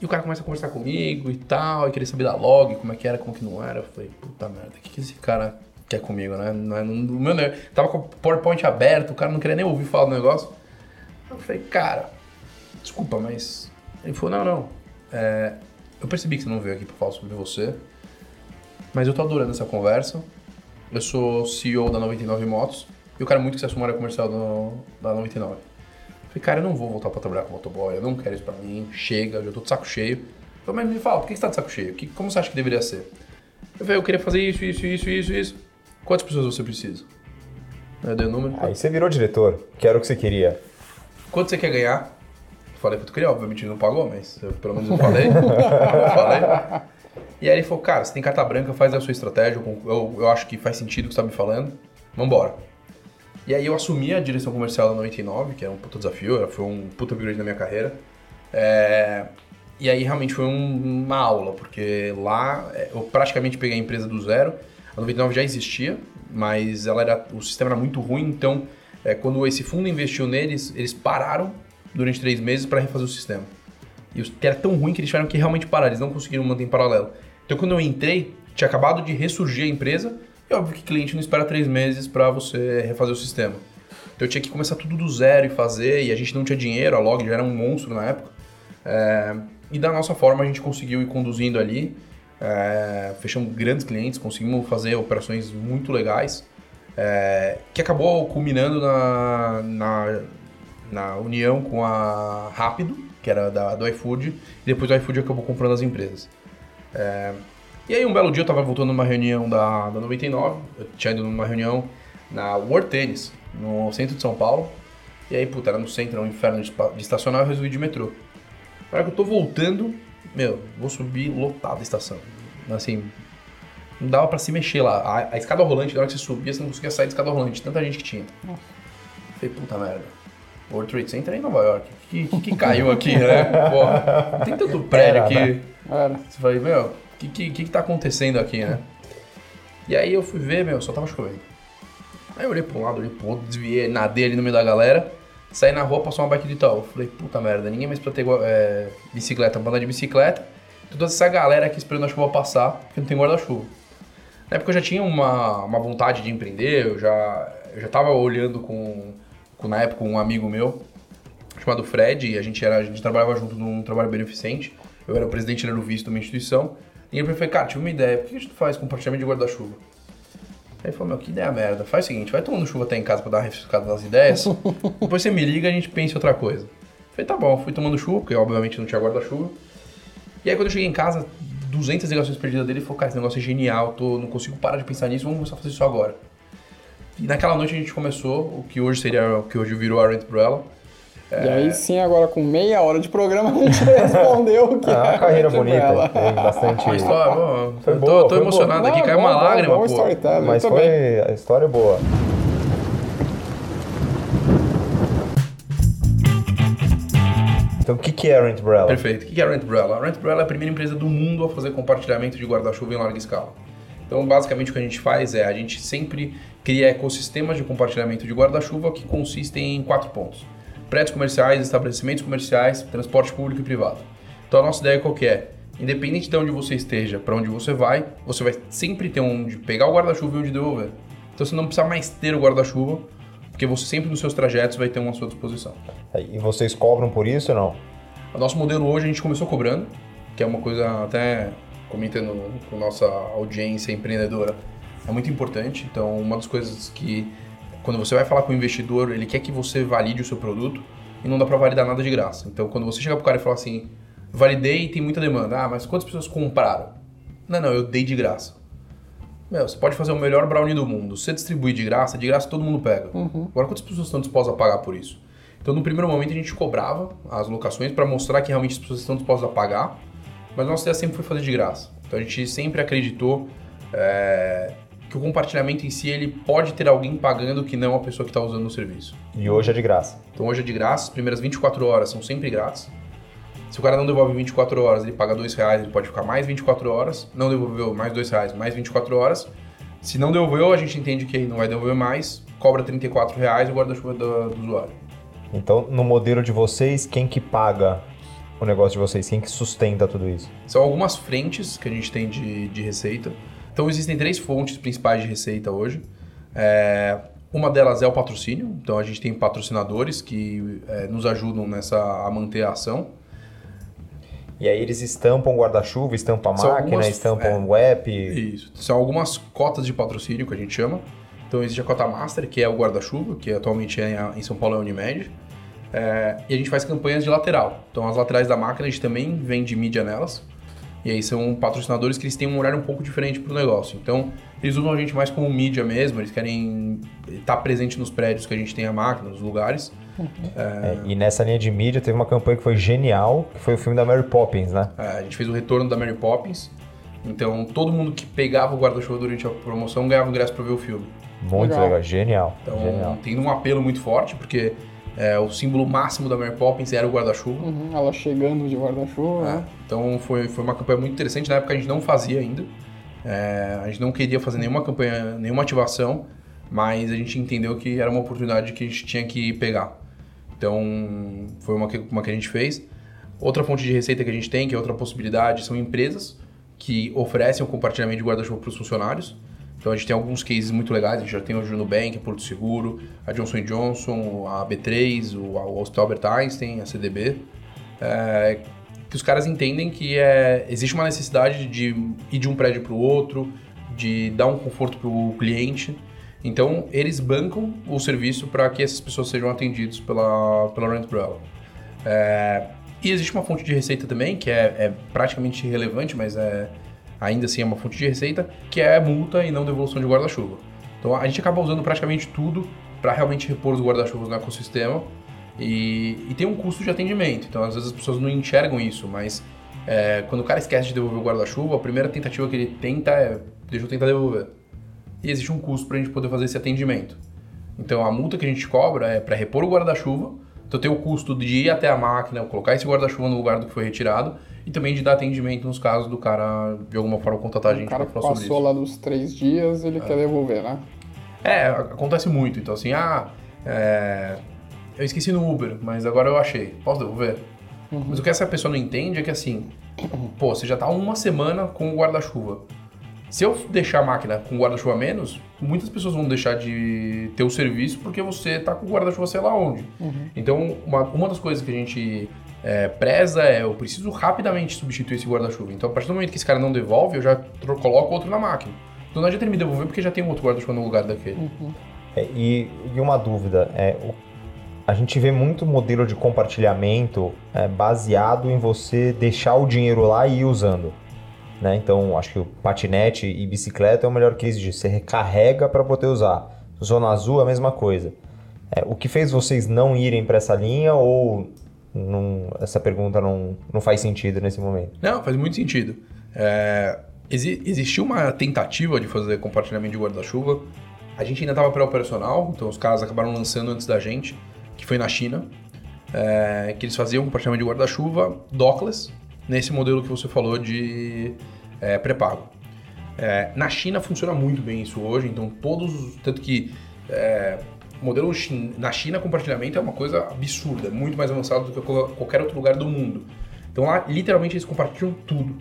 E o cara começa a conversar comigo e tal, e queria saber da log, como é que era, como que não era. Eu falei, puta merda, o que, que esse cara quer comigo, né? Não é, não, meu, ne- tava com o PowerPoint aberto, o cara não queria nem ouvir falar do negócio. Eu falei, cara, desculpa, mas. Ele falou, não, não. é, eu percebi que você não veio aqui pra falar sobre você, mas eu tô adorando essa conversa. Eu sou CEO da 99 Motos e eu quero muito que você assuma a área comercial do, da 99. Falei, cara, eu não vou voltar pra trabalhar com motoboy, eu não quero isso pra mim, chega, eu já tô de saco cheio. Falei, mas me fala, por que você tá de saco cheio? Que, como você acha que deveria ser? Eu falei, eu queria fazer isso, isso, isso, isso, isso. Quantas pessoas você precisa? Aí Eu dei o número. Aí você virou diretor, que era o que você queria. Quanto você quer ganhar? Falei eu queria, obviamente ele não pagou, mas eu, pelo menos eu falei. eu falei. E aí ele falou, cara, você tem carta branca, faz a sua estratégia, eu, eu, acho que faz sentido o que você tá me falando, vambora. E aí eu assumi a direção comercial da 99, que era um puta desafio, foi um puta upgrade na minha carreira. É, E aí realmente foi um- uma aula, porque lá é, eu praticamente peguei a empresa do zero. A 99 já existia, mas ela era, o sistema era muito ruim, então é, quando esse fundo investiu neles, eles pararam durante três meses para refazer o sistema. E os- que era tão ruim que eles tiveram que realmente parar, eles não conseguiram manter em paralelo. Então quando eu entrei, tinha acabado de ressurgir a empresa, e óbvio que cliente não espera três meses para você refazer o sistema. Então eu tinha que começar tudo do zero e fazer, e a gente não tinha dinheiro, a Log já era um monstro na época. É, e da nossa forma a gente conseguiu ir conduzindo ali, é, fechamos grandes clientes, conseguimos fazer operações muito legais, é, que acabou culminando na, na, na união com a Rápido, que era da, do iFood, e depois o iFood acabou comprando as empresas. É, e aí um belo dia eu tava voltando numa reunião da, da 99, eu tinha ido numa reunião na World Tennis, no centro de São Paulo, e aí, puta, era no centro, era um inferno de, estacionar, eu resolvi de metrô. Na hora que eu tô voltando, meu, vou subir lotado a estação. Assim, não dava pra se mexer lá. A, a escada rolante, na hora que você subia, você não conseguia sair da escada rolante, tanta gente que tinha. Falei, puta merda. World Trade Center é em Nova York. O que, que, que caiu aqui, né? Não tem tanto prédio aqui. né? Você falei, meu, o que, que, que tá acontecendo aqui, né? E aí eu fui ver, meu, só tava chovendo. Aí eu olhei pra um lado, olhei pro outro, desviei, nadei ali no meio da galera, saí na rua, passou uma bike de tal. Falei, puta merda, ninguém mais pra ter é, bicicleta, banda de bicicleta. Toda essa galera aqui esperando a chuva passar, porque não tem guarda-chuva. Na época eu já tinha uma, uma vontade de empreender, eu já, eu já tava olhando com, com, na época, um amigo meu, chamado Fred, e a gente, era, a gente trabalhava junto num trabalho beneficente. Eu era o presidente, ele era o vice de uma instituição. E ele falou, cara, tive uma ideia, por que a gente faz compartilhamento de guarda-chuva? Aí ele falou, meu, que ideia merda. Faz o seguinte, vai tomando chuva até em casa pra dar uma refrescada nas ideias. Depois você me liga e a gente pensa em outra coisa. Falei, tá bom, fui tomando chuva, porque obviamente não tinha guarda-chuva. E aí quando eu cheguei em casa, 200 ligações perdidas dele, ele falou, cara, esse negócio é genial, tô, não consigo parar de pensar nisso, vamos começar a fazer isso agora. E naquela noite a gente começou o que hoje seria, o que hoje virou a Rent Umbrella. E É. aí sim, agora com meia hora de programa, a gente respondeu o que Ah, uma é carreira bonita. Teve bastante. Uma história, bom, Foi boa, tô, foi emocionado aqui, caiu bom, uma lágrima, bom pô. storytelling, Mas bem. foi. A história é boa. Então o que, que é a Rent Umbrella? Perfeito. O que é a Rent Umbrella? A Rent Umbrella é a primeira empresa do mundo a fazer compartilhamento de guarda-chuva em larga escala. Então, basicamente, o que a gente faz é a gente sempre cria ecossistemas de compartilhamento de guarda-chuva que consistem em quatro pontos: prédios comerciais, estabelecimentos comerciais, transporte público e privado. Então, a nossa ideia qual que é? Independente de onde você esteja, para onde você vai, você vai sempre ter onde pegar o guarda-chuva e onde devolver. Então, você não precisa mais ter o guarda-chuva, porque você sempre nos seus trajetos vai ter um à sua disposição. E vocês cobram por isso ou não? O nosso modelo hoje a gente começou cobrando, que é uma coisa até comentando com nossa audiência empreendedora, é muito importante. Então, uma das coisas que quando você vai falar com o investidor, ele quer que você valide o seu produto e não dá para validar nada de graça. Então, quando você chega pro cara e fala assim, validei e tem muita demanda. Ah, mas quantas pessoas compraram? Não, não, eu dei de graça. Meu, você pode fazer o melhor brownie do mundo. Se você distribuir de graça, de graça todo mundo pega. Agora, quantas pessoas estão dispostas a pagar por isso? Então, no primeiro momento, a gente cobrava as locações para mostrar que realmente as pessoas estão dispostas a pagar, mas nossa ideia sempre foi fazer de graça. Então, a gente sempre acreditou é, que o compartilhamento em si ele pode ter alguém pagando que não a pessoa que está usando o serviço. E hoje é de graça. Então, hoje é de graça, as primeiras 24 horas são sempre grátis. Se o cara não devolve 24 horas, ele paga dois reais, ele pode ficar mais 24 horas. Não devolveu mais dois reais, mais 24 horas. Se não devolveu, a gente entende que não vai devolver mais, cobra 34 reais o guarda-chuva do, do usuário. Então, no modelo de vocês, quem que paga o negócio de vocês? Quem que sustenta tudo isso? São algumas frentes que a gente tem de, de receita. Então, existem três fontes principais de receita hoje. É, uma delas é o patrocínio. Então, a gente tem patrocinadores que é, nos ajudam nessa a manter a ação. E aí eles estampam guarda-chuva, estampam a São máquina, algumas- estampam é. o app. Isso. São algumas cotas de patrocínio que a gente chama. Então existe a cota Master, que é o guarda-chuva, que atualmente é em São Paulo é a Unimed. É, e a gente faz campanhas de lateral. Então as laterais da máquina a gente também vende mídia nelas. E aí são patrocinadores que eles têm um horário um pouco diferente para o negócio. Então eles usam a gente mais como mídia mesmo, eles querem estar presente nos prédios que a gente tem a máquina, nos lugares. É, e nessa linha de mídia teve uma campanha que foi genial, que foi o filme da Mary Poppins, né? É, a gente fez o retorno da Mary Poppins. Então todo mundo que pegava o guarda-chuva durante a promoção ganhava ingresso para ver o filme. Muito Legal. legal, genial. Então, genial. tem um apelo muito forte, porque é, o símbolo máximo da Mary Poppins era o guarda-chuva. Uhum, ela chegando de guarda-chuva, É, né? Então, foi, foi uma campanha muito interessante. Na época, a gente não fazia ainda. É, a gente não queria fazer nenhuma campanha, nenhuma ativação, mas a gente entendeu que era uma oportunidade que a gente tinha que pegar. Então, foi uma que, uma que a gente fez. Outra fonte de receita que a gente tem, que é outra possibilidade, são empresas que oferecem o compartilhamento de guarda-chuva para os funcionários. Então a gente tem alguns cases muito legais, a gente já tem hoje o Nubank, Porto Seguro, a Johnson Johnson, a B3, o, o Albert Einstein, a CDB, é, que os caras entendem que é, existe uma necessidade de ir de um prédio para o outro, de dar um conforto para o cliente. Então eles bancam o serviço para que essas pessoas sejam atendidas pela, pela Rent Umbrella. É, e existe uma fonte de receita também, que é, é praticamente irrelevante, mas é, ainda assim é uma fonte de receita, que é multa e não devolução de guarda-chuva. Então a gente acaba usando praticamente tudo para realmente repor os guarda-chuvas no ecossistema e, e tem um custo de atendimento. Então às vezes as pessoas não enxergam isso, mas é, quando o cara esquece de devolver o guarda-chuva, a primeira tentativa que ele tenta é deixa eu tentar devolver. E existe um custo para a gente poder fazer esse atendimento. Então a multa que a gente cobra é para repor o guarda-chuva, então tem o custo de ir até a máquina, colocar esse guarda-chuva no lugar do que foi retirado e também de dar atendimento nos casos do cara de alguma forma contatar a gente O cara para falar sobre passou isso. lá dos três dias, ele quer devolver, né? É, acontece muito. Então assim, ah, é, eu esqueci no Uber, mas agora eu achei. Posso devolver? Mas o que essa pessoa não entende é que assim, pô, você já tá uma semana com o guarda-chuva. Se eu deixar a máquina com guarda-chuva a menos, muitas pessoas vão deixar de ter o serviço porque você tá com o guarda-chuva sei lá onde. Então, uma, uma das coisas que a gente é, preza é eu preciso rapidamente substituir esse guarda-chuva. Então, a partir do momento que esse cara não devolve, eu já coloco outro na máquina. Então não adianta ele me devolver porque já tem um outro guarda-chuva no lugar daquele. É, e, e uma dúvida, é, o- a gente vê muito modelo de compartilhamento é, baseado em você deixar o dinheiro lá e ir usando. Né? Então, acho que o patinete e bicicleta é o melhor case disso. Você recarrega para poder usar. Zona azul, a mesma coisa. É, o que fez vocês não irem para essa linha ou não- essa pergunta não, não faz sentido nesse momento? Não, faz muito sentido. É, exi- existiu uma tentativa de fazer compartilhamento de guarda-chuva. A gente ainda estava pré-operacional, então os caras acabaram lançando antes da gente, que foi na China, é, que eles faziam compartilhamento de guarda-chuva dockless, nesse modelo que você falou de é, pré-pago. É, na China funciona muito bem isso hoje, então todos, os- tanto que é, modelo na China compartilhamento é uma coisa absurda, muito mais avançado do que qual- qualquer outro lugar do mundo. Então lá, literalmente, eles compartilham tudo.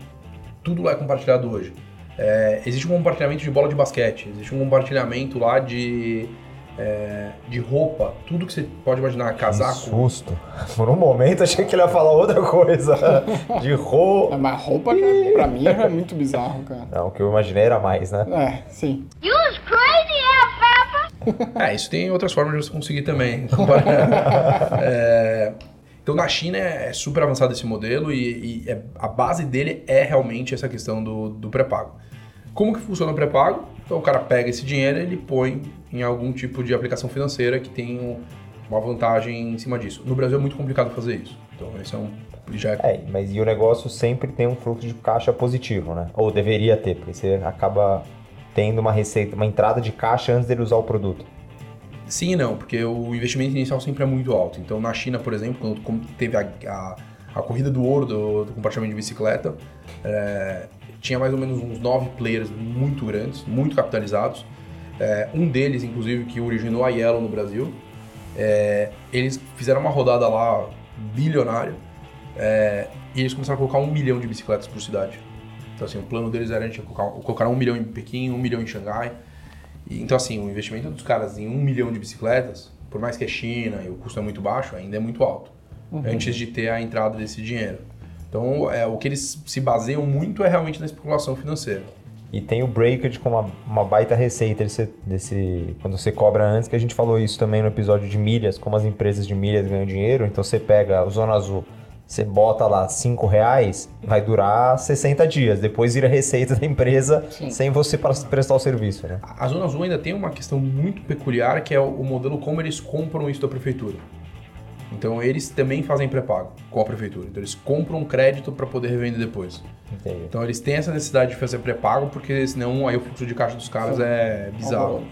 Tudo lá é compartilhado hoje. É, existe um compartilhamento de bola de basquete, existe um compartilhamento lá de, é, de roupa, tudo que você pode imaginar, Que casaco. susto. Por um momento achei que ele ia falar outra coisa. De roupa. É, Mas roupa, cara, pra mim, é muito bizarro, cara. Não, o que eu imaginei era mais, né? É, sim. You was crazy, Alfalfa! É, isso tem outras formas de você conseguir também. É, então, na China é é super avançado esse modelo e, e é- a base dele é realmente essa questão do, do pré-pago. Como que funciona o pré-pago? Então, o cara pega esse dinheiro e ele põe em algum tipo de aplicação financeira que tem um, uma vantagem em cima disso. No Brasil é muito complicado fazer isso. Então esse é um já é É, mas e o negócio sempre tem um fluxo de caixa positivo, né? Ou deveria ter, porque você acaba tendo uma receita, uma entrada de caixa antes dele usar o produto. Sim e não, porque o investimento inicial sempre é muito alto. Então, na China, por exemplo, quando teve a, a, a corrida do ouro do, do compartilhamento de bicicleta, é, tinha mais ou menos uns nove players muito grandes, muito capitalizados. É, um deles, inclusive, que originou a Yellow no Brasil. É, eles fizeram uma rodada lá bilionária é, e eles começaram a colocar um milhão de bicicletas por cidade. Então, assim, o plano deles era a gente colocar, colocar um milhão em Pequim, um milhão em Xangai. E, então, assim, o investimento dos caras em um milhão de bicicletas, por mais que é China e o custo é muito baixo, ainda é muito alto. Antes de ter a entrada desse dinheiro. Então, é, o que eles se baseiam muito é realmente na especulação financeira. E tem o breakage com uma, uma baita receita desse, desse. Quando você cobra antes, que a gente falou isso também no episódio de milhas, como as empresas de milhas ganham dinheiro. Então você pega o Zona Azul, você bota lá 5 reais, vai durar 60 dias. Depois vira receita da empresa sem você prestar o serviço, né? A Zona Azul ainda tem uma questão muito peculiar, que é o o modelo como eles compram isso da prefeitura. Então, eles também fazem pré-pago com a prefeitura. Então, eles compram crédito para poder revender depois. Entendi. Então, eles têm essa necessidade de fazer pré-pago, porque senão aí o fluxo de caixa dos caras é bizarro. Horroroso.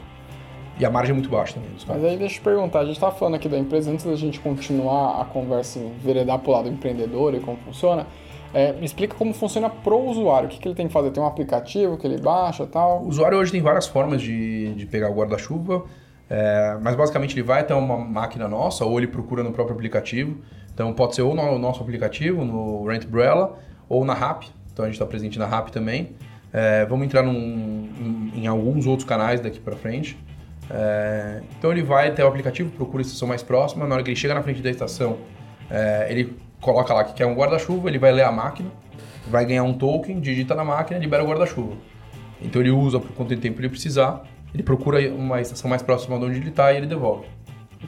E a margem é muito baixa também dos caras. Mas aí deixa eu te perguntar, a gente tava falando aqui da empresa, antes da gente continuar a conversa em veredar pro lado empreendedor e como funciona, é, me explica como funciona pro usuário, o que, que ele tem que fazer? Tem um aplicativo que ele baixa e O tal? usuário hoje tem várias formas de, de pegar o guarda-chuva, é, mas basicamente ele vai até uma máquina nossa ou ele procura no próprio aplicativo. Então pode ser ou no nosso aplicativo, no Rent Umbrella, ou na RAP. Então a gente está presente na RAP também. É, vamos entrar num- em, em alguns outros canais daqui para frente. É, então ele vai até o aplicativo, procura a estação mais próxima. Na hora que ele chega na frente da estação, é, ele coloca lá que quer um guarda-chuva, ele vai ler a máquina, vai ganhar um token, digita na máquina libera o guarda-chuva. Então ele usa por quanto tempo ele precisar, ele procura uma estação mais próxima de onde ele está e ele devolve.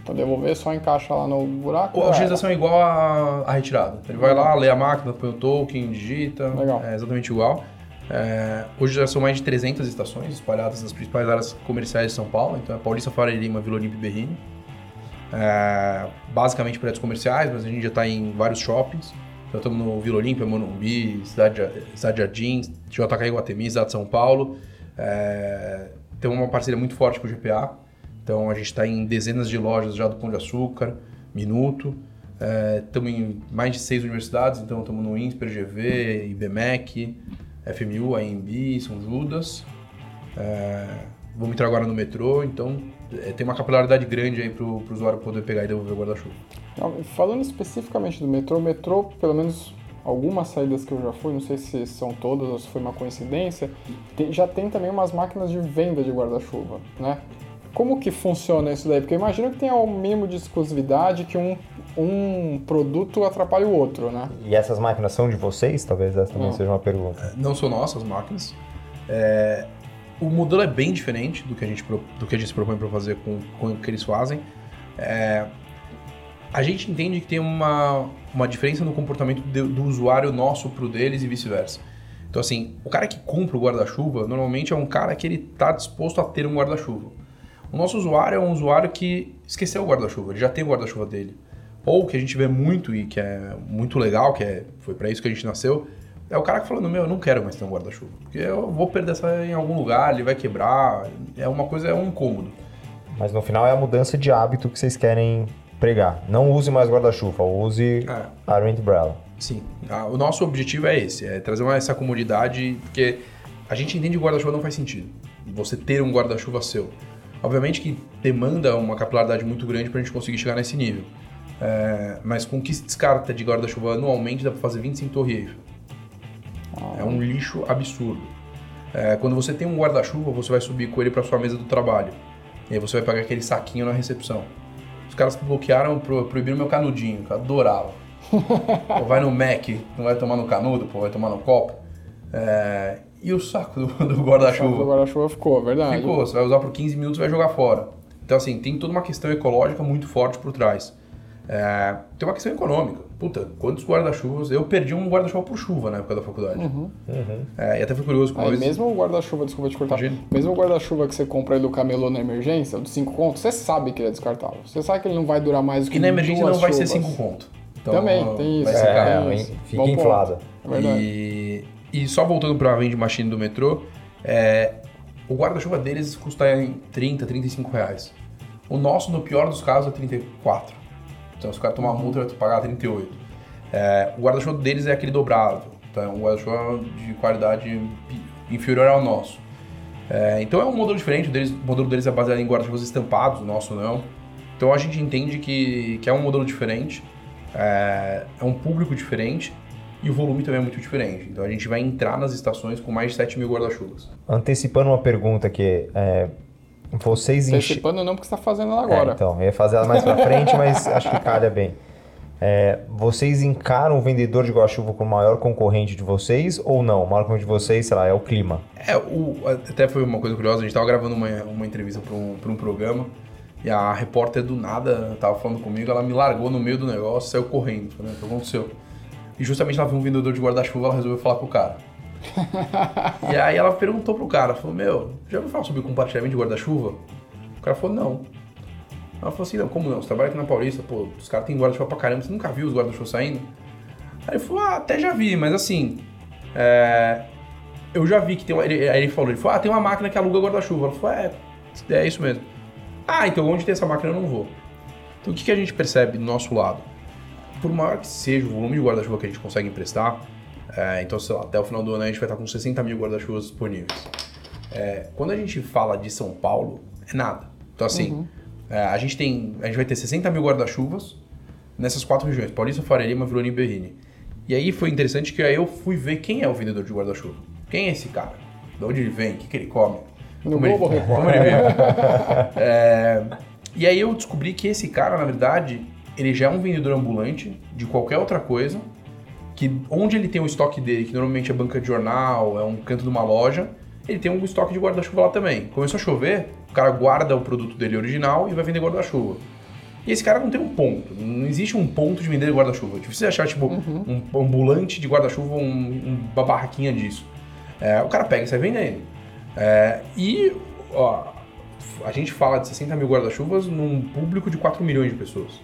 Pra devolver, só encaixa lá no buraco? A já utilização é igual à, retirada. Ele vai lá, lê a máquina, põe o token, digita, Legal. é exatamente igual. É, hoje já são mais de 300 estações espalhadas nas principais áreas comerciais de São Paulo, então é Paulista, Faria Lima, Vila Olímpia e Berrini. É, basicamente prédios comerciais, mas a gente já está em vários shoppings. Então estamos no Vila Olímpia, Morumbi, Cidade, Cidade Jardim, JK Guatemi, Cidade de São Paulo. É, tem uma parceria muito forte com o GPA. Então a gente está em dezenas de lojas já do Pão de Açúcar, Minuto. Estamos em mais de seis universidades, então estamos no INSPER, GV, IBMEC, FMU, AMB, São Judas. É, vamos entrar agora no metrô, então é, tem uma capilaridade grande aí para o usuário poder pegar e devolver o guarda-chuva. Falando especificamente do metrô, o metrô, pelo menos algumas saídas que eu já fui, não sei se são todas ou se foi uma coincidência, tem- já tem também umas máquinas de venda de guarda-chuva, né? Como que funciona isso daí? Porque eu imagino que tem um mínimo de exclusividade que um, um produto atrapalha o outro, né? E essas máquinas são de vocês? Talvez essa também Não. seja uma pergunta. não são nossas máquinas. É, o modelo é bem diferente do que a gente, pro- do que a gente se propõe para fazer com, com o que eles fazem. É, a gente entende que tem uma, uma diferença no comportamento de- do usuário nosso pro deles e vice-versa. Então, assim, o cara que compra o guarda-chuva, normalmente é um cara que ele tá disposto a ter um guarda-chuva. O nosso usuário é um usuário que esqueceu o guarda-chuva, ele já tem o guarda-chuva dele. Ou que a gente vê muito e que é muito legal, que é, foi para isso que a gente nasceu, é o cara que falando, meu, eu não quero mais ter um guarda-chuva. Porque eu vou perder essa em algum lugar, ele vai quebrar. É uma coisa, é um incômodo. Mas no final é a mudança de hábito que vocês querem pregar. Não use mais guarda-chuva, use É. Rent Umbrella. Sim, a- o nosso objetivo é esse, é trazer uma, essa comodidade, porque a gente entende que guarda-chuva não faz sentido. Você ter um guarda-chuva seu. Obviamente que demanda uma capilaridade muito grande para a gente conseguir chegar nesse nível. É, mas com que se descarta de guarda-chuva anualmente, dá para fazer 25 Torre Eiffel. É um lixo absurdo. É, quando você tem um guarda-chuva, você vai subir com ele para sua mesa do trabalho. E aí você vai pagar aquele saquinho na recepção. Os caras que bloquearam, pro, proibiram meu canudinho, que eu adorava. Pô, vai no Mac, não vai tomar no canudo, pô, vai tomar no copo. É, e o saco do, do que O guarda-chuva? guarda-chuva ficou, é verdade. Ficou, você vai usar por 15 minutos e vai jogar fora. Então, assim, tem toda uma questão ecológica muito forte por trás. É, tem uma questão econômica. Puta, quantos guarda-chuvas? Eu perdi um guarda-chuva por chuva na época da faculdade. É, e até foi curioso com Aí vez. mesmo o guarda-chuva, desculpa te cortar, Imagina. mesmo o guarda-chuva que você compra aí do camelô na emergência, do 5 contos, você sabe que ele é descartável. Você sabe que ele não vai durar mais do que E na emergência duas não vai ser chuvas. 5 conto. Então, Também, tem vai isso. ser É, caro. tem hein? isso. fica Bom inflada. É. E, e só voltando para a vending machine do metrô, é, o guarda-chuva deles custa em 30, 35 reais. O nosso, no pior dos casos, é 34. Então, se o cara tomar uma multa, vai pagar 38. É, o guarda-chuva deles é aquele dobrável. Então, é um guarda-chuva de qualidade inferior ao nosso. É, então, é um modelo diferente. O, deles- o modelo deles é baseado em guarda-chuvas estampados, o nosso não. Então, a gente entende que, que é um modelo diferente, é, é um público diferente e o volume também é muito diferente. Então, a gente vai entrar nas estações com mais de 7 mil guarda-chuvas. Antecipando uma pergunta aqui, é, vocês enche... Antecipando não, porque você tá fazendo ela agora. É, então, eu ia fazer ela mais pra frente, mas acho que calha bem. É, vocês encaram o vendedor de guarda-chuva como o maior concorrente de vocês ou não? O maior concorrente de vocês, sei lá, é o clima. É, o, até foi uma coisa curiosa, a gente tava gravando uma, uma entrevista para um, pra um programa e a repórter do nada tava falando comigo, ela me largou no meio do negócio e saiu correndo. Falei, o que aconteceu? E justamente ela viu um vendedor de guarda-chuva, ela resolveu falar com o cara. e aí ela perguntou pro cara, falou, meu, já ouviu falar sobre compartilhamento de guarda-chuva? O cara falou, não. Ela falou assim, não, como não? Você trabalha aqui na Paulista, pô, os caras têm guarda-chuva pra caramba, você nunca viu os guarda-chuva saindo? Aí ele falou, ah, até já vi, mas assim, é, eu já vi que tem uma. Ele, aí ele falou, ele falou, ah, tem uma máquina que aluga guarda-chuva. Ela falou, é, é isso mesmo. Ah, então onde tem essa máquina eu não vou. Então o que, que a gente percebe do nosso lado? Por maior que seja o volume de guarda-chuva que a gente consegue emprestar, é, então, sei lá, até o final do ano a gente vai estar com 60 mil guarda-chuvas disponíveis. É, quando a gente fala de São Paulo, é nada. Então, assim, é, a gente tem. A gente vai ter 60 mil guarda-chuvas nessas quatro regiões: Paulista, Faria Lima, Vilani e Berrini. E aí foi interessante que aí eu fui ver quem é o vendedor de guarda-chuva. Quem é esse cara? De onde ele vem? O que, que ele come? No Como ele- Repórter. como ele vive? É, e aí eu descobri que esse cara, na verdade, ele já é um vendedor ambulante de qualquer outra coisa, que onde ele tem o estoque dele, que normalmente é banca de jornal, é um canto de uma loja, ele tem um estoque de guarda-chuva lá também. Começou a chover, o cara guarda o produto dele original e vai vender guarda-chuva. E esse cara não tem um ponto, não existe um ponto de vender guarda-chuva. É difícil achar, tipo, um ambulante de guarda-chuva, um- uma barraquinha disso. É, o cara pega e sai vendendo. É, e ó, a gente fala de 60 mil guarda-chuvas num público de 4 milhões de pessoas.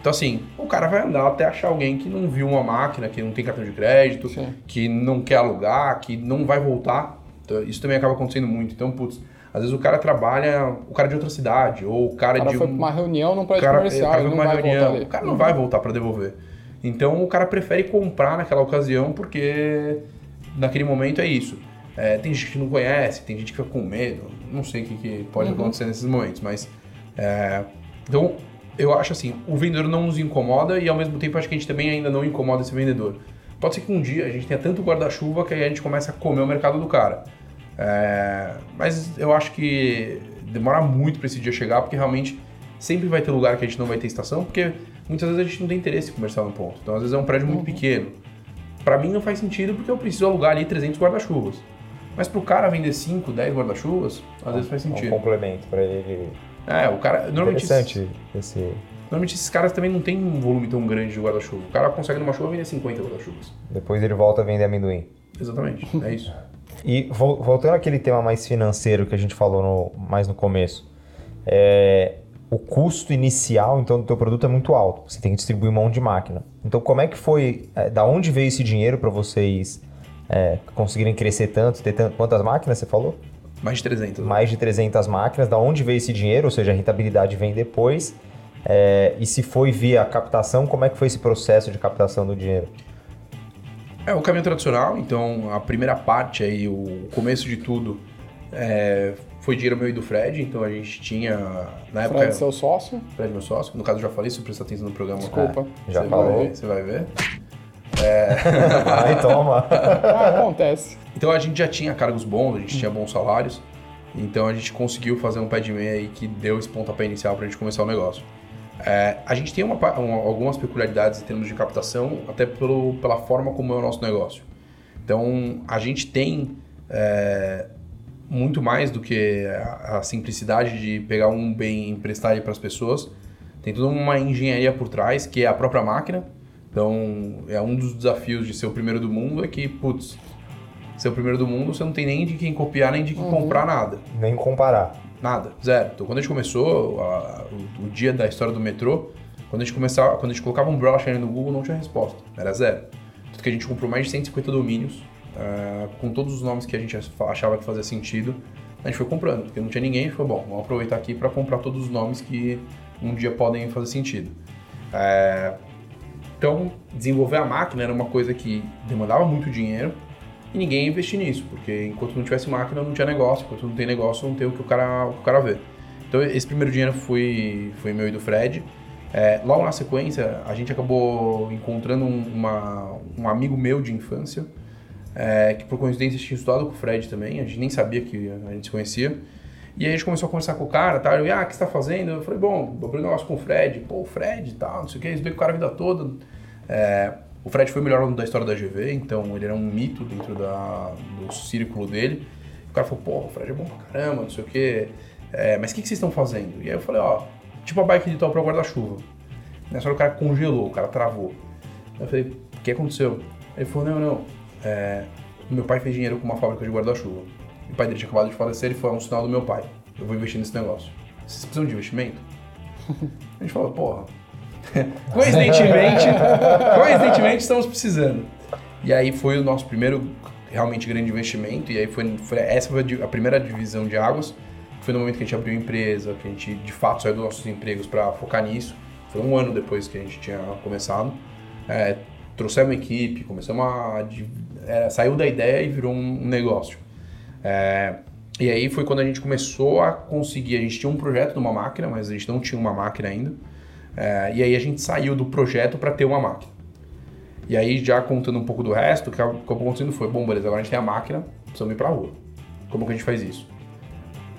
Então, assim, o cara vai andar até achar alguém que não viu uma máquina, que não tem cartão de crédito, Sim. que não quer alugar, que não vai voltar. Então, isso também acaba acontecendo muito. Então, putz, às vezes o cara trabalha, o cara é de outra cidade, ou o cara, O cara de um... uma reunião num O prédio cara, comercial, cara não vai reunião, voltar ali. O cara não vai voltar para devolver. Então o cara prefere comprar naquela ocasião porque naquele momento é isso. É, tem gente que não conhece, tem gente que fica com medo, não sei o que, que pode acontecer nesses momentos, mas. é, então eu acho assim: o vendedor não nos incomoda e ao mesmo tempo acho que a gente também ainda não incomoda esse vendedor. Pode ser que um dia a gente tenha tanto guarda-chuva que aí a gente comece a comer o mercado do cara. É, mas eu acho que demora muito para esse dia chegar, porque realmente sempre vai ter lugar que a gente não vai ter estação, porque muitas vezes a gente não tem interesse comercial no ponto. Então, às vezes é um prédio muito pequeno. Para mim não faz sentido porque eu preciso alugar ali 300 guarda-chuvas. Mas pro cara vender 5, 10 guarda-chuvas, às vezes faz Um sentido. complemento pra ele. É, o cara. Normalmente Interessante esse. normalmente esses caras também não têm um volume tão grande de guarda-chuva. O cara consegue numa chuva vender 50 guarda-chuvas. Depois ele volta a vender amendoim. Exatamente, é isso. E vol- voltando àquele tema mais financeiro que a gente falou no- mais no começo, é, o custo inicial então do teu produto é muito alto. Você tem que distribuir um monte de máquina. Então como é que foi? é, da onde veio esse dinheiro para vocês é, conseguirem crescer tanto, ter tanto? Quantas máquinas você falou? Mais de 300. né? Mais de 300 máquinas. Da onde veio esse dinheiro? Ou seja, a rentabilidade vem depois. É, e se foi via captação, como é que foi esse processo de captação do dinheiro? É o caminho tradicional, então a primeira parte aí, o começo de tudo, é, foi dinheiro meu e do Fred, então a gente tinha, na época, Fred, seu sócio. Fred meu sócio, no caso eu já falei, se presta atenção no programa. Desculpa. É, Já você falou. Vai ver, você vai ver. Ai, toma! Ah, acontece. Então a gente já tinha cargos bons, a gente tinha bons salários, então a gente conseguiu fazer um pé de meia aí que deu esse pontapé inicial pra gente começar o negócio. É, a gente tem uma pa- um- algumas peculiaridades em termos de captação, até pelo, pela forma como é o nosso negócio. Então, a gente tem é, muito mais do que a, a simplicidade de pegar um bem e emprestar ele para as pessoas. tem toda uma engenharia por trás, que é a própria máquina. Então, é um dos desafios de ser o primeiro do mundo, é que, putz, ser o primeiro do mundo, você não tem nem de quem copiar, nem de quem comprar nada. Nem comparar. Nada, zero. Então, quando a gente começou, a- o, o dia da história do metrô, quando a gente começava, quando a gente colocava um browser ali no Google, não tinha resposta, era zero. Tanto que a gente comprou mais de 150 domínios, eh, com todos os nomes que a gente achava que fazia sentido, a gente foi comprando, porque não tinha ninguém, a gente falou, bom, vamos aproveitar aqui para comprar todos os nomes que um dia podem fazer sentido. Eh, então, desenvolver a máquina era uma coisa que demandava muito dinheiro e ninguém ia investir nisso, porque enquanto não tivesse máquina não tinha negócio, enquanto não tem negócio não tem o que o cara, o que o cara vê. Então, esse primeiro dinheiro foi, foi meu e do Fred. É, logo na sequência, a gente acabou encontrando um, uma, um amigo meu de infância, é, que por coincidência tinha estudado com o Fred também, a gente nem sabia que a gente se conhecia. E aí a gente começou a conversar com o cara, tá? Eu, ah, o que você tá fazendo? Eu falei, bom, dobrei um negócio com o Fred. Pô, o Fred e tal, não sei o que, estudei com o cara a vida toda. É, o Fred foi o melhor aluno da história da GV, então ele era um mito dentro da, do círculo dele. O cara falou, pô, o Fred é bom pra caramba, não sei o que. mas o que, que vocês estão fazendo? E aí eu falei, ó, tipo a bike de tal para guarda-chuva. Nessa hora o cara congelou, o cara travou. Eu falei, o que aconteceu? Ele falou, não, não, é, meu pai fez dinheiro com uma fábrica de guarda-chuva. O pai dele tinha acabado de falecer, ele foi um sinal do meu pai. Eu vou investir nesse negócio. Vocês precisam de investimento? A gente falou, porra. coincidentemente, coincidentemente estamos precisando. E aí foi o nosso primeiro realmente grande investimento. E aí foi, foi essa foi a primeira divisão de águas. Foi no momento que a gente abriu a empresa, que a gente de fato saiu dos nossos empregos para focar nisso. Foi um ano depois que a gente tinha começado. É, trouxemos uma equipe, começamos a. é, saiu da ideia e virou um negócio. É, e aí foi quando a gente começou a conseguir. A gente tinha um projeto de uma máquina, mas a gente não tinha uma máquina ainda. É, e aí a gente saiu do projeto para ter uma máquina. E aí, já contando um pouco do resto, o que acabou acontecendo foi: bom, beleza, agora a gente tem a máquina, precisamos ir pra rua. Como que a gente faz isso?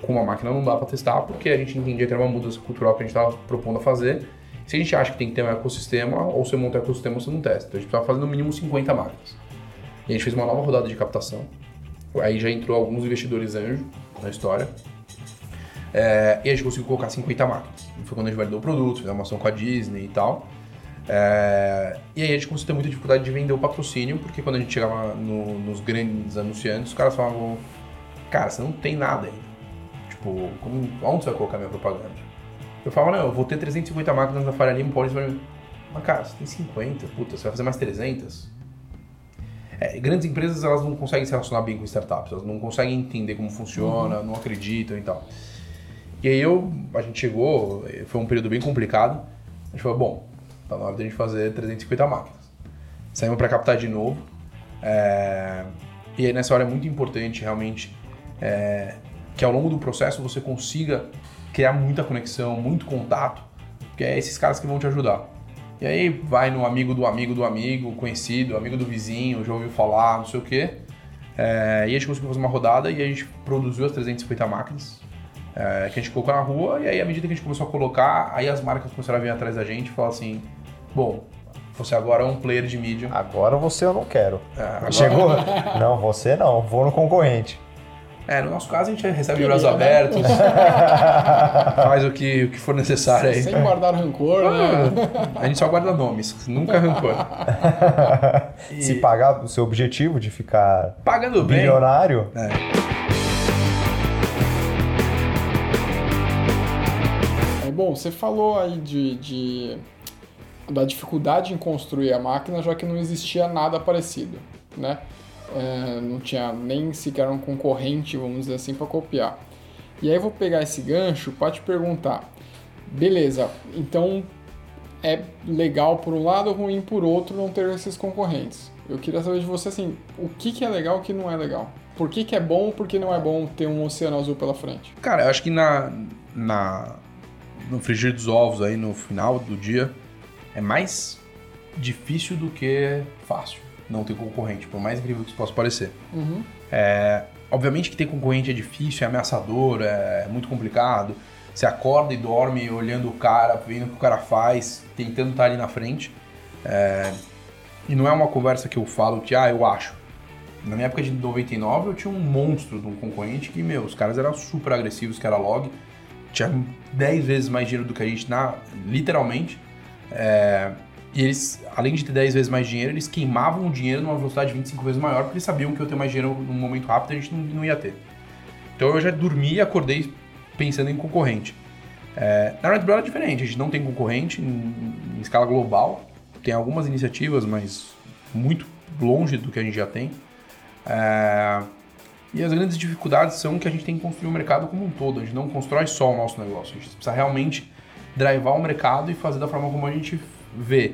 Com uma máquina não dá para testar, porque a gente entendia que era uma mudança cultural que a gente estava propondo a fazer. Se a gente acha que tem que ter um ecossistema, ou você monta um ecossistema ou você não testa. Então a gente precisava fazer no mínimo 50 máquinas. E a gente fez uma nova rodada de captação. Aí já entrou alguns investidores anjo na história. É, e a gente conseguiu colocar 50 máquinas. Foi quando a gente validou o produto, fizemos uma ação com a Disney e tal. É, e aí a gente começou a ter muita dificuldade de vender o patrocínio, porque quando a gente chegava no- nos grandes anunciantes, os caras falavam, cara, você não tem nada ainda. Tipo, como, onde você vai colocar minha propaganda? Eu falava, não, eu vou ter 350 máquinas na Faria Lima, pode mas cara, você tem 50, puta, você vai fazer mais 300? É, grandes empresas, elas não conseguem se relacionar bem com startups, elas não conseguem entender como funciona, não acreditam e tal. E aí eu, a gente chegou, foi um período bem complicado, a gente falou, bom, tá na hora de a gente fazer 350 máquinas. Saímos para captar de novo, é, e aí nessa hora é muito importante realmente é, que ao longo do processo você consiga criar muita conexão, muito contato, porque é esses caras que vão te ajudar. E aí vai no amigo do amigo do amigo, conhecido, amigo do vizinho, já ouviu falar, não sei o quê. É, e a gente conseguiu fazer uma rodada e a gente produziu as 350 máquinas é, que a gente colocou na rua. E aí, à medida que a gente começou a colocar, aí as marcas começaram a vir atrás da gente e falar assim: bom, você agora é um player de mídia. Agora você eu não quero. É, agora- Chegou? não, você não. Vou no concorrente. É, no nosso caso a gente recebe braços né? abertos, faz o que, o que for necessário aí. Sem guardar rancor, né? A gente só guarda nomes, nunca rancor. E Se pagar o seu objetivo de ficar pagando bem. bilionário, É, bom, você falou aí de, de- da dificuldade em construir a máquina, já que não existia nada parecido, né? É, não tinha nem sequer um concorrente, vamos dizer assim, para copiar. E aí eu vou pegar esse gancho para te perguntar, beleza? Então é legal por um lado, ruim por outro não ter esses concorrentes. Eu queria saber de você assim, o que, que é legal e o que não é legal? Por que, que é bom, por que não é bom ter um oceano azul pela frente? Cara, eu acho que na, na no frigir dos ovos aí no final do dia é mais difícil do que fácil não ter concorrente, por mais incrível que isso possa parecer. É, obviamente que ter concorrente é difícil, é ameaçador, é muito complicado. Você acorda e dorme olhando o cara, vendo o que o cara faz, tentando estar ali na frente. É, e não é uma conversa que eu falo que, ah, eu acho. Na minha época de 99, eu tinha um monstro de um concorrente que, meu, os caras eram super agressivos, que era log. Tinha 10 vezes mais dinheiro do que a gente, na, literalmente. É, e eles, além de ter 10 vezes mais dinheiro, eles queimavam o dinheiro numa velocidade 25 vezes maior, porque eles sabiam que eu ter mais dinheiro num momento rápido a gente não, não ia ter. Então eu já dormi e acordei pensando em concorrente. É, na Red Bull é diferente, a gente não tem concorrente em, em escala global. Tem algumas iniciativas, mas muito longe do que a gente já tem. É, e as grandes dificuldades são que a gente tem que construir o mercado como um todo. A gente não constrói só o nosso negócio. A gente precisa realmente drivar o mercado e fazer da forma como a gente vê.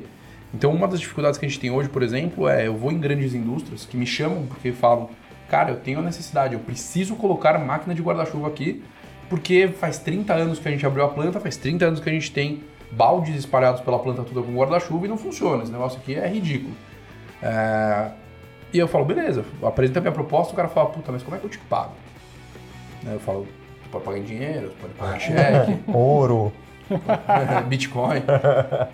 Então, uma das dificuldades que a gente tem hoje, por exemplo, é eu vou em grandes indústrias que me chamam porque falam, cara, eu tenho a necessidade, eu preciso colocar máquina de guarda-chuva aqui, porque faz 30 anos que a gente abriu a planta, faz 30 anos que a gente tem baldes espalhados pela planta toda com guarda-chuva e não funciona. Esse negócio aqui é ridículo. É... E eu falo, beleza, apresenta a minha proposta, o cara fala, puta, mas como é que eu te pago? Aí eu falo, você pode pagar em dinheiro, você pode pagar em cheque. Ouro. Bitcoin.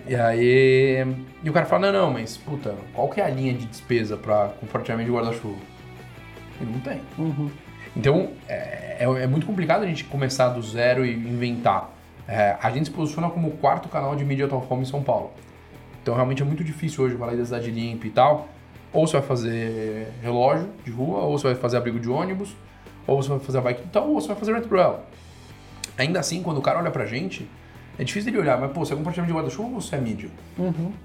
e aí. E o cara fala: não, não, mas puta, qual que é a linha de despesa para compartilhamento de guarda-chuva? Ele não tem. Então é, é, é muito complicado a gente começar do zero e inventar. É, a gente se posiciona como o quarto canal de mídia out home em São Paulo. Então realmente é muito difícil hoje falar da cidade limpa e tal. Ou você vai fazer relógio de rua, ou você vai fazer abrigo de ônibus, ou você vai fazer a bike e tal, ou você vai fazer rent rail. Ainda assim, quando o cara olha pra gente, é difícil ele olhar, mas pô, você é compartilhamento de guarda-chuva ou você é mídia?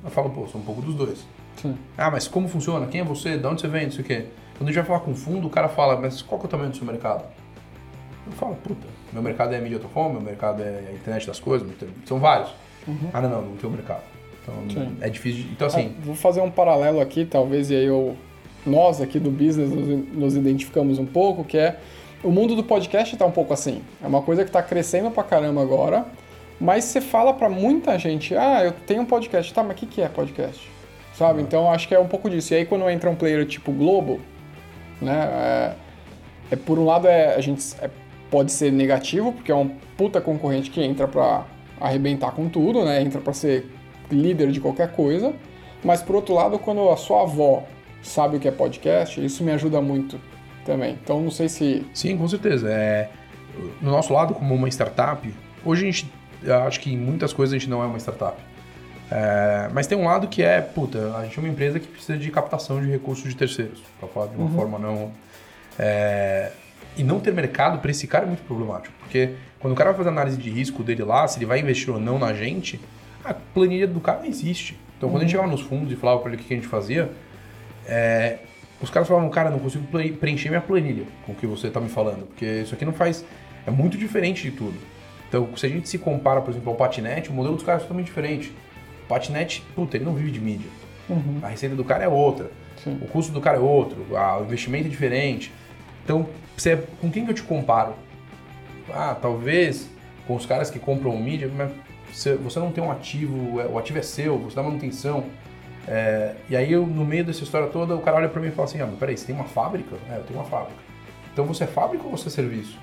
Eu falo, pô, sou um pouco dos dois. Sim. Ah, mas como funciona? Quem é você? De onde você vem? Não sei o quê. Quando a gente vai falar com fundo, o cara fala, mas qual que é o tamanho do seu mercado? Eu falo, puta, meu mercado é mídia autofone, meu mercado é a internet das coisas, são vários. Ah, não, não, não tem o mercado. Então Sim. é difícil. de- Então assim, Ah, vou fazer um paralelo aqui, talvez, e aí eu, nós aqui do business nos, nos identificamos um pouco, que é o mundo do podcast está um pouco assim. É uma coisa que está crescendo pra caramba agora, mas você fala pra muita gente, ah, eu tenho um podcast, tá, mas o que, que é podcast? Sabe? Então acho que é um pouco disso. E aí quando entra um player tipo Globo, né, é, é por um lado é, a gente é- pode ser negativo, porque é um puta concorrente que entra pra arrebentar com tudo, né, entra pra ser líder de qualquer coisa, mas por outro lado, quando a sua avó sabe o que é podcast, isso me ajuda muito também. Então não sei se sim, com certeza. É, no nosso lado, como uma startup, hoje a gente, acho que em muitas coisas a gente não é uma startup. É, mas tem um lado que é, puta, a gente é uma empresa que precisa de captação de recursos de terceiros, para falar de uma forma não. é, e não ter mercado para esse cara é muito problemático, porque quando o cara vai fazer análise de risco dele lá, se ele vai investir ou não na gente, a planilha do cara não existe. Então quando a gente chegava nos fundos e falava para ele o que a gente fazia, é, os caras falavam, cara, não consigo pre- preencher minha planilha com o que você tá me falando, porque isso aqui não faz. É muito diferente de tudo. Então, se a gente se compara, por exemplo, ao patinete, o modelo dos caras é totalmente diferente. O patinete, puta, ele não vive de mídia. A receita do cara é outra. Sim. O custo do cara é outro. a- o investimento é diferente. Então, você, com quem que eu te comparo? Ah, talvez com os caras que compram mídia, mas você, não tem um ativo, é- o ativo é seu, você dá manutenção. É, e aí, eu, no meio dessa história toda, o cara olha pra mim e fala assim: Ah, mas peraí, você tem uma fábrica? É, eu tenho uma fábrica. Então você é fábrica ou você é serviço?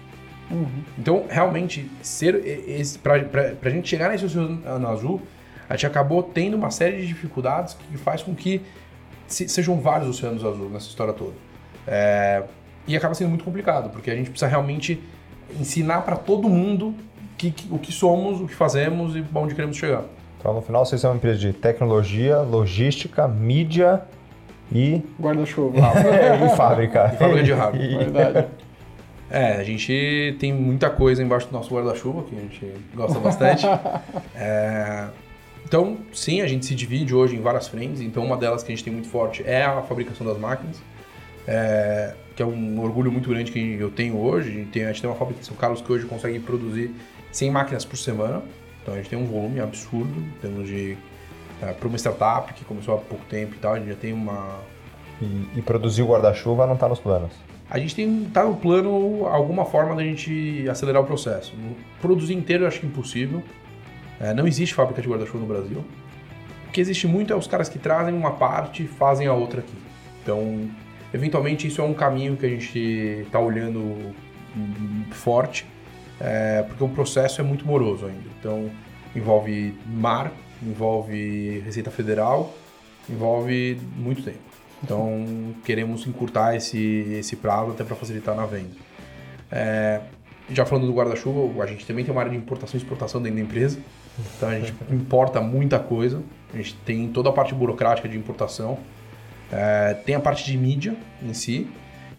Então, realmente, ser pra, pra gente chegar nesse oceano azul, a gente acabou tendo uma série de dificuldades que faz com que se- sejam vários oceanos azuis nessa história toda. É, e acaba sendo muito complicado, porque a gente precisa realmente ensinar para todo mundo que- que- o que somos, o que fazemos e onde queremos chegar. Então, no final, vocês são uma empresa de tecnologia, logística, mídia e, guarda-chuva. e fábrica. E fábrica de hardware. E- Verdade. É, a gente tem muita coisa embaixo do nosso guarda-chuva, que a gente gosta bastante. É, então, sim, a gente se divide hoje em várias frentes. Então, uma delas que a gente tem muito forte é a fabricação das máquinas, é, que é um orgulho muito grande que eu tenho hoje. A gente tem, a gente tem uma fábrica em São Carlos que hoje consegue produzir 100 máquinas por semana. Então, a gente tem um volume absurdo em termos de... para uma startup que começou há pouco tempo e tal, a gente já tem uma, E, e produzir o guarda-chuva não está nos planos. a gente tem tá no plano alguma forma da gente acelerar o processo. Produzir inteiro eu acho que é impossível. É, não existe fábrica de guarda-chuva no Brasil. O que existe muito é os caras que trazem uma parte e fazem a outra aqui. Então, eventualmente isso é um caminho que a gente está olhando hum, forte, é, porque o processo é muito moroso ainda. Então, envolve mar, envolve Receita Federal, envolve muito tempo. Então, queremos encurtar esse, esse prazo até para facilitar na venda. É, já falando do guarda-chuva, a gente também tem uma área de importação e exportação dentro da empresa. Então a gente importa muita coisa. A gente tem toda a parte burocrática de importação. É, tem a parte de mídia em si.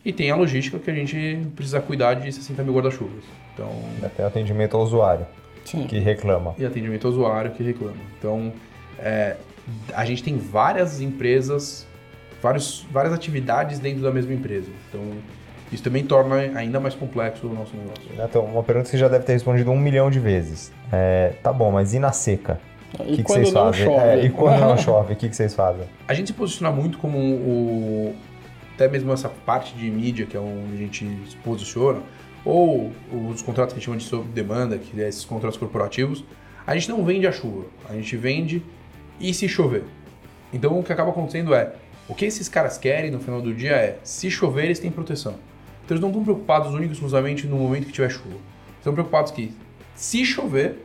E tem a logística que a gente precisa cuidar de 60 mil guarda-chuvas. Então, tem atendimento ao usuário Sim. que reclama. e atendimento ao usuário que reclama. Então, é, a gente tem várias empresas, vários, várias atividades dentro da mesma empresa. Então, isso também torna ainda mais complexo o nosso negócio. Então, uma pergunta que você já deve ter respondido um milhão de vezes. É, tá bom, mas e na seca? E O que, que quando vocês não fazem? chove? É, e quando não chove, o que, que vocês fazem? A gente se posiciona muito como o. Até mesmo essa parte de mídia, que é onde a gente se posiciona, ou os contratos que a gente chama de sob demanda, que é esses contratos corporativos, a gente não vende a chuva, a gente vende e se chover. Então o que acaba acontecendo é, o que esses caras querem no final do dia é, se chover, eles têm proteção. Então eles não estão preocupados única e exclusivamente no momento que tiver chuva. Estão preocupados que, se chover,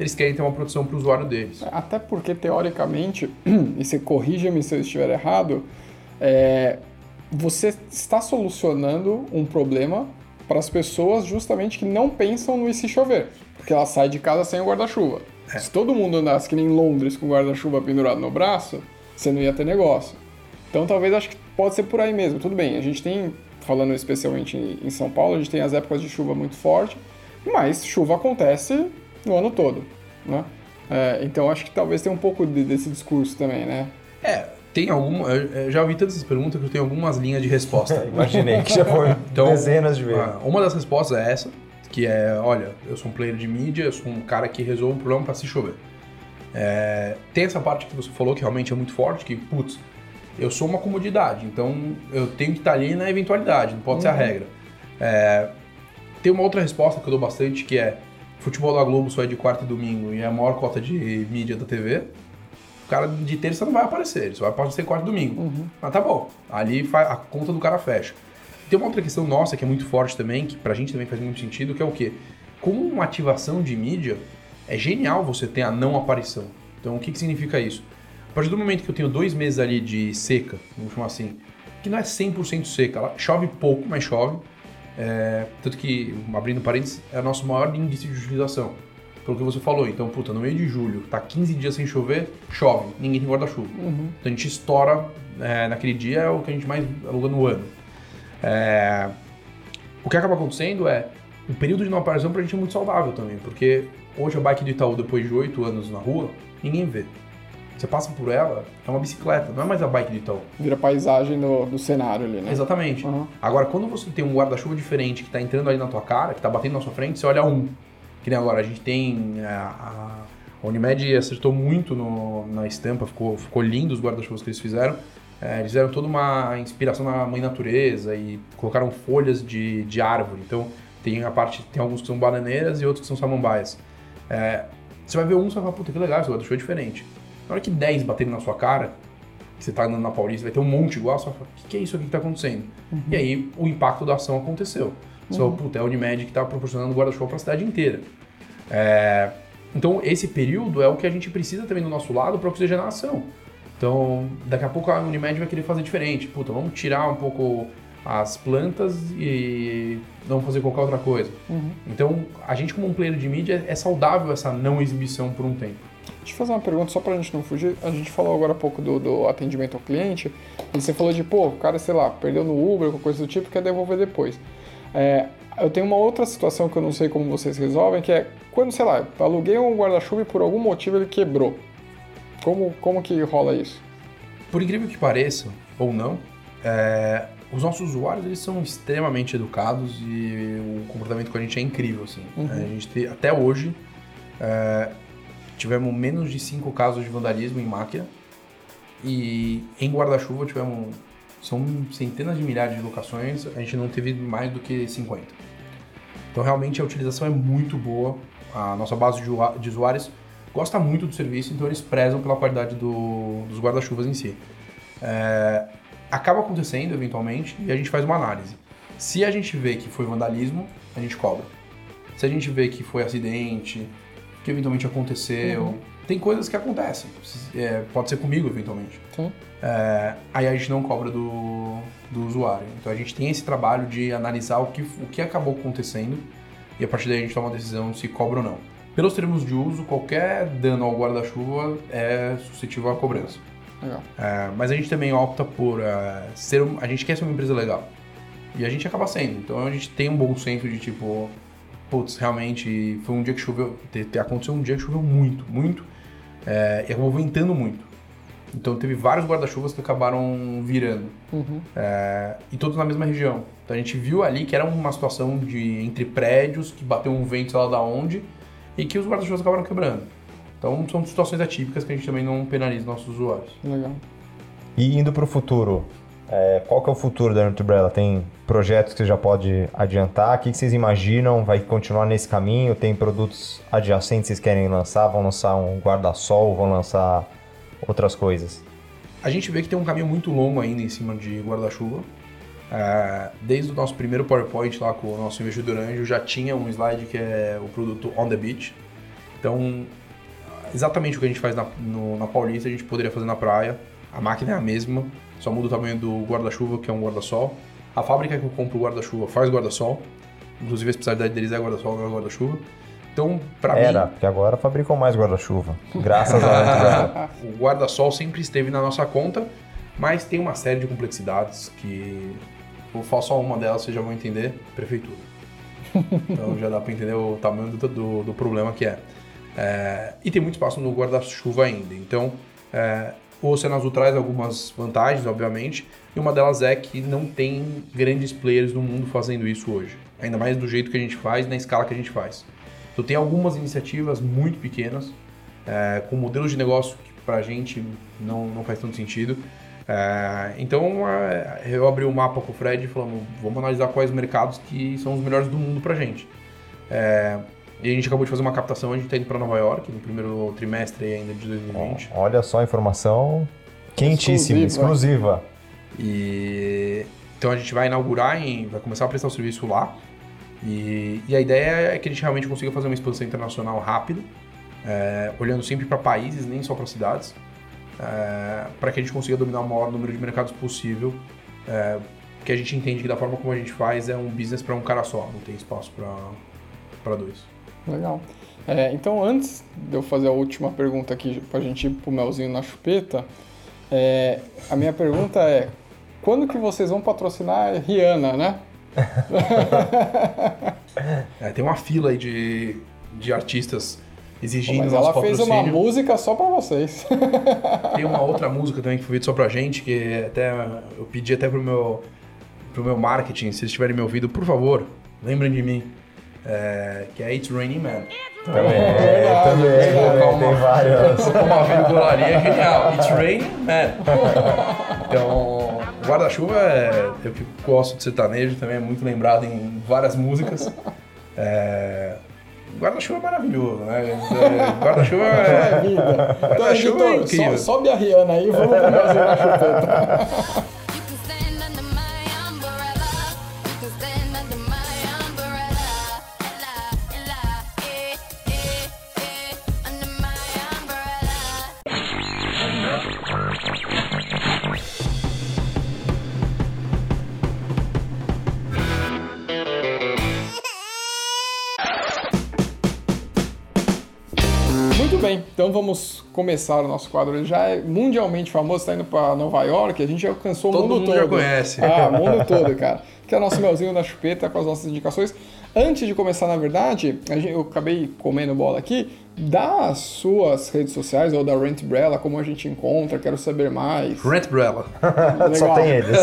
eles querem ter uma proteção para o usuário deles. Até porque, teoricamente, e você corrija-me se eu estiver errado, é, você está solucionando um problema para as pessoas justamente que não pensam no e se chover. Porque ela sai de casa sem o guarda-chuva. Se todo mundo andasse que nem em Londres com o guarda-chuva pendurado no braço, você não ia ter negócio. Então talvez acho que pode ser por aí mesmo. Tudo bem, a gente tem, falando especialmente em São Paulo, a gente tem as épocas de chuva muito forte, mas chuva acontece no ano todo, né? É, então acho que talvez tenha um pouco de- desse discurso também, né? É, tem alguma. Eu já ouvi tantas essas perguntas que eu tenho algumas linhas de resposta. Imaginei que já foi Então, dezenas de vezes. ah, Uma das respostas é essa, que é, olha, eu sou um player de mídia, eu sou um cara que resolve um problema para se chover. É, tem essa parte que você falou que realmente é muito forte, que, putz, eu sou uma comodidade, então eu tenho que estar ali na eventualidade, não pode ser a regra. É, tem uma outra resposta que eu dou bastante, que é, futebol da Globo só é de quarta e domingo e é a maior cota de mídia da TV, o cara de terça não vai aparecer, ele só vai aparecer quarta e domingo. Mas tá bom, ali a conta do cara fecha. Tem uma outra questão nossa que é muito forte também, que pra gente também faz muito sentido, que é o quê? Como uma ativação de mídia, é genial você ter a não aparição. Então o que, que significa isso? A partir do momento que eu tenho dois meses ali de seca, vamos chamar assim, que não é 100% seca, ela chove pouco, mas chove. É, tanto que, abrindo parênteses, é o nosso maior índice de utilização. Pelo que você falou, então, puta, no meio de julho, tá 15 dias sem chover, chove, ninguém tem guarda-chuva. Então a gente estoura é, naquele dia, é o que a gente mais aluga no ano. É, o que acaba acontecendo é, o período de não aparição pra gente é muito saudável também, porque hoje a bike do Itaú, depois de 8 anos na rua, ninguém vê. Você passa por ela, é uma bicicleta, não é mais a bike do Itaú. Vira paisagem do, do cenário ali, né? Exatamente. Uhum. Agora, quando você tem um guarda-chuva diferente que tá entrando ali na tua cara, que tá batendo na sua frente, você olha um. Que nem agora, a gente tem. é, A, a Unimed acertou muito no- na estampa, ficou, ficou lindo os guarda-chuvas que eles fizeram. É, eles fizeram toda uma inspiração na mãe natureza e colocaram folhas de, de árvore. Então, tem a parte. Tem alguns que são bananeiras e outros que são samambaias. É, você vai ver um e vai falar, puta, que legal, esse guarda-chuva é diferente. Na hora que 10 baterem na sua cara, que você tá andando na Paulista, vai ter um monte igual, você vai falar, o que, que é isso aqui que tá acontecendo? E aí o impacto da ação aconteceu. Você falou, puta, é a Unimed que tá proporcionando guarda-chuva pra cidade inteira. É, Então esse período é o que a gente precisa também do nosso lado para oxigenar a ação. Então, daqui a pouco a Unimed vai querer fazer diferente. Puta, vamos tirar um pouco as plantas e não fazer qualquer outra coisa. Então, a gente como um player de mídia é saudável essa não exibição por um tempo. Deixa eu fazer uma pergunta só pra gente não fugir. A gente falou agora há pouco do, do atendimento ao cliente, e você falou de, pô, o cara, sei lá, perdeu no Uber, ou coisa do tipo, quer devolver depois. É, eu tenho uma outra situação que eu não sei como vocês resolvem, que é quando, sei lá, aluguei um guarda-chuva e por algum motivo ele quebrou. Como, como que rola isso? Por incrível que pareça, ou não, é, os nossos usuários eles são extremamente educados e o comportamento com a gente é incrível. Assim. A gente até hoje é, tivemos menos de cinco casos de vandalismo em máquina e em guarda-chuva tivemos são centenas de milhares de locações, a gente não teve mais do que 50. Então realmente a utilização é muito boa, a nossa base de usuários gosta muito do serviço, então eles prezam pela qualidade do- dos guarda-chuvas em si. É, acaba acontecendo eventualmente e a gente faz uma análise. Se a gente vê que foi vandalismo, a gente cobra. Se a gente vê que foi acidente, que eventualmente aconteceu, tem coisas que acontecem. É, pode ser comigo eventualmente. Sim. É, aí a gente não cobra do, do usuário. Então a gente tem esse trabalho de analisar o que, o que acabou acontecendo e a partir daí a gente toma uma decisão se cobra ou não. Pelos termos de uso, qualquer dano ao guarda-chuva é suscetível à cobrança. Legal. É, mas a gente também opta por é, ser. um- a gente quer ser uma empresa legal. E a gente acaba sendo. Então a gente tem um bom senso de tipo. Putz, realmente foi um dia que choveu. te- te- Aconteceu um dia que choveu muito, muito. É, e acabou ventando muito. Então teve vários guarda-chuvas que acabaram virando. É, e todos na mesma região. Então a gente viu ali que era uma situação de entre prédios, que bateu um vento sei lá da onde, e que os guarda-chuvas acabaram quebrando. Então são situações atípicas que a gente também não penaliza nossos usuários. Legal. E indo para o futuro, é, qual que é o futuro da Umbrella? Tem projetos que você já pode adiantar? O que, que vocês imaginam? Vai continuar nesse caminho? Tem produtos adjacentes que vocês querem lançar? Vão lançar um guarda-sol? Vão lançar outras coisas? A gente vê que tem um caminho muito longo ainda em cima de guarda-chuva. É, desde o nosso primeiro PowerPoint lá com o nosso investidor anjo já tinha um slide que é o produto On The Beach. Então, exatamente o que a gente faz na, no- na Paulista a gente poderia fazer na praia. A máquina é a mesma, só muda o tamanho do guarda-chuva, que é um guarda-sol. A fábrica que eu compro o guarda-chuva faz guarda-sol. Inclusive a especialidade deles é guarda-sol, não é guarda-chuva. Então, pra mim, Era, porque agora fabricam mais guarda-chuva. Graças à Umbrella. o guarda-sol sempre esteve na nossa conta, mas tem uma série de complexidades que vou falar só uma delas, vocês já vão entender, prefeitura. Então já dá para entender o tamanho do, do, do problema que é. É, E tem muito espaço no guarda-chuva ainda. Então, é, o Oceano Azul traz algumas vantagens, obviamente, e uma delas é que não tem grandes players no mundo fazendo isso hoje. Ainda mais do jeito que a gente faz, na escala que a gente faz. Então tem algumas iniciativas muito pequenas, é, com modelos de negócio que pra gente não, não faz tanto sentido. É, então é, eu abri o mapa com o Fred e vamos analisar quais mercados que são os melhores do mundo pra gente. É, e a gente acabou de fazer uma captação, a gente tá indo pra Nova York no primeiro trimestre ainda de 2020. Olha só a informação quentíssima, Exclusiva. exclusiva. E então a gente vai inaugurar, em, vai começar a prestar o serviço lá. E, e a ideia é que a gente realmente consiga fazer uma expansão internacional rápida, é, olhando sempre para países, nem só para cidades, para que a gente consiga dominar o maior número de mercados possível. É, porque a gente entende que da forma como a gente faz é um business para um cara só, não tem espaço para dois. Legal. É, então, antes de eu fazer a última pergunta aqui pra gente ir pro melzinho na chupeta, é, a minha pergunta é: quando que vocês vão patrocinar a Rihanna, né? É, tem uma fila aí de, de artistas exigindo Mas nosso ela fez uma música só pra vocês. Tem uma outra música também que foi feita só pra gente, que até eu pedi até pro meu, pro meu marketing, se eles tiverem me ouvido, por favor, lembrem de mim. É, que é It's Raining Man. Também, verdade, também, verdade. também, tem várias. Com uma virgularia genial. It's Raining Man. Então, Guarda-Chuva é. Eu que gosto de sertanejo também, é muito lembrado em várias músicas. É, Guarda-chuva é maravilhoso, né? É, Guarda-chuva É é. vida. Então, Guarda-chuva é incrível. so- sobe a Rihanna aí e vamos melzinho na chupeta. Então vamos começar o nosso quadro. Ele já é mundialmente famoso, está indo para Nova York, a gente já alcançou Todo o mundo mundo todo. já conhece. Ah, o mundo todo, cara. Que é o nosso melzinho da chupeta com as nossas indicações. Antes de começar, na verdade, a gente- eu acabei comendo bola aqui. Dá as suas redes sociais ou da Rentbrella, como a gente encontra, quero saber mais. Rentbrella. Só tem eles.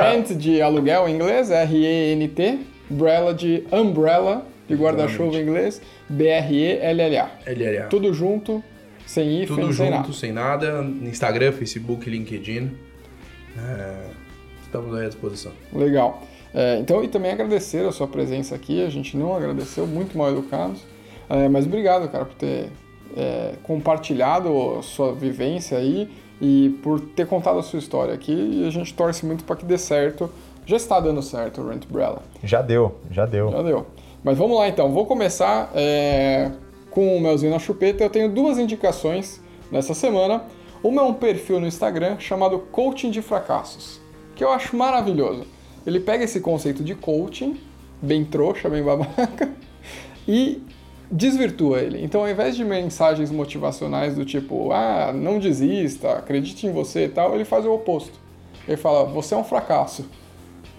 Rent de aluguel em inglês, R-E-N-T. Brella de umbrella, de guarda-chuva em inglês, B-R-E-L-L-A. LLA. Tudo junto, sem hífen, Tudo sem junto, nada. sem nada. Instagram, Facebook, LinkedIn. É, estamos aí à disposição. Legal. É, então, e também agradecer a sua presença aqui. A gente não agradeceu, muito mal educados. É, mas obrigado, cara, por ter é, compartilhado a sua vivência aí e por ter contado a sua história aqui. E a gente torce muito para que dê certo. Já está dando certo o Rent Umbrella. Já deu, já deu. Já deu. Mas vamos lá então, vou começar é, com o Melzinho na Chupeta. Eu tenho duas indicações nessa semana. Uma é um perfil no Instagram chamado Coaching de Fracassos, que eu acho maravilhoso. Ele pega esse conceito de coaching, bem trouxa, bem babaca, e desvirtua ele. Então, ao invés de mensagens motivacionais do tipo, ah, não desista, acredite em você e tal, ele faz o oposto. Ele fala, você é um fracasso.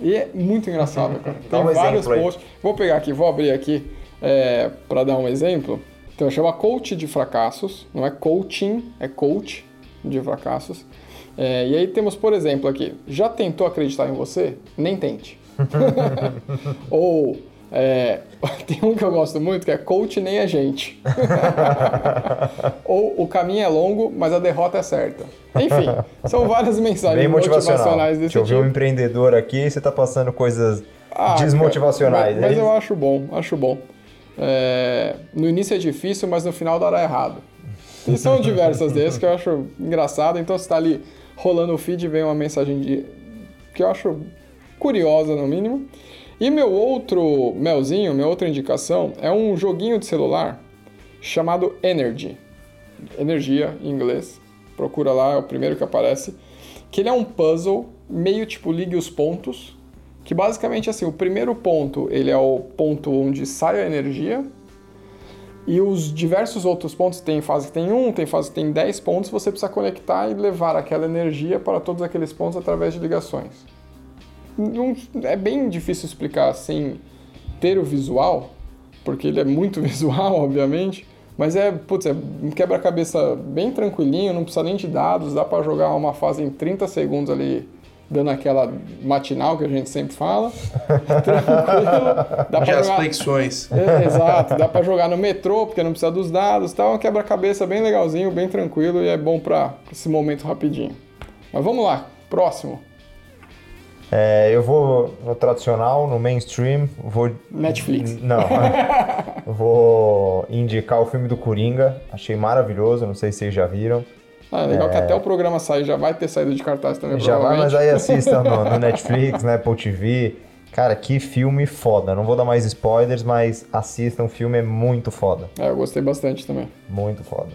E é muito engraçado, cara. Tem um vários posts. Vou pegar aqui, vou abrir aqui é, para dar um exemplo. Então, chama coach de fracassos. Não é coaching, é coach de fracassos. É, e aí temos, por exemplo, aqui. Já tentou acreditar em você? Nem tente. Ou é, tem um que eu gosto muito que é coach nem a gente. Ou o caminho é longo, mas a derrota é certa. Enfim, são várias mensagens Bem motivacional. motivacionais desse Deixa eu ver tipo. um empreendedor aqui e você tá passando coisas Ah, desmotivacionais. Mas, mas é eu isso? acho bom, acho bom. É, no início é difícil, mas no final dará errado. E são diversas desses que eu acho engraçado. Então você tá ali rolando o feed e vem uma mensagem de, que eu acho curiosa no mínimo. E meu outro melzinho, minha outra indicação é um joguinho de celular chamado Energy. Energia em inglês. Procura lá, é o primeiro que aparece. Que ele é um puzzle meio tipo ligue os pontos. Que basicamente assim, o primeiro ponto ele é o ponto onde sai a energia. E os diversos outros pontos, tem fase que tem um, tem fase que tem 10 pontos, você precisa conectar e levar aquela energia para todos aqueles pontos através de ligações. Não- é bem difícil explicar sem ter o visual, porque ele é muito visual, obviamente, mas é, putz, é um quebra-cabeça bem tranquilinho, não precisa nem de dados, dá para jogar uma fase em 30 segundos ali, dando aquela matinal que a gente sempre fala. Tranquilo. Dá Já pra as jogar... flexões. É, exato, dá pra jogar no metrô, porque não precisa dos dados, tá? Um quebra-cabeça bem legalzinho, bem tranquilo e é bom pra esse momento rapidinho. Mas vamos lá, próximo. É, eu vou no tradicional, no mainstream, vou. Netflix. Não. vou indicar o filme do Coringa. Achei maravilhoso, não sei se vocês já viram. Ah, é legal que até o programa sair já vai ter saído de cartaz também, Já vai, mas aí assistam no, no Netflix, na Apple TV. Cara, que filme foda. Não vou dar mais spoilers, mas assistam, o filme é muito foda. É, eu gostei bastante também. Muito foda.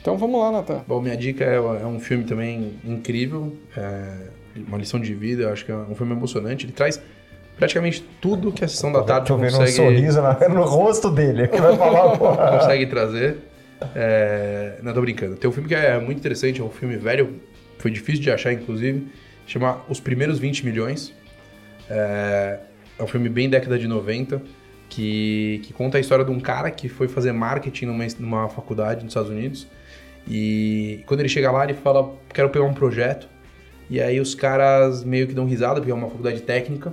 Então vamos lá, Natan. Bom, minha dica é, é um filme também incrível, é uma lição de vida, eu acho que é um filme emocionante. Ele traz praticamente tudo que a Sessão da Tarde Tô vendo um consegue, sorriso na- no rosto dele, que vai falar, porra. consegue trazer. É... Não, tô brincando. Tem um filme que é muito interessante, é um filme velho, foi difícil de achar, inclusive, chama Os Primeiros 20 Milhões. É, é um filme bem década de 90, que, que conta a história de um cara que foi fazer marketing numa, numa faculdade nos Estados Unidos. E quando ele chega lá, ele fala: Quero pegar um projeto. E aí os caras meio que dão risada, porque é uma faculdade técnica.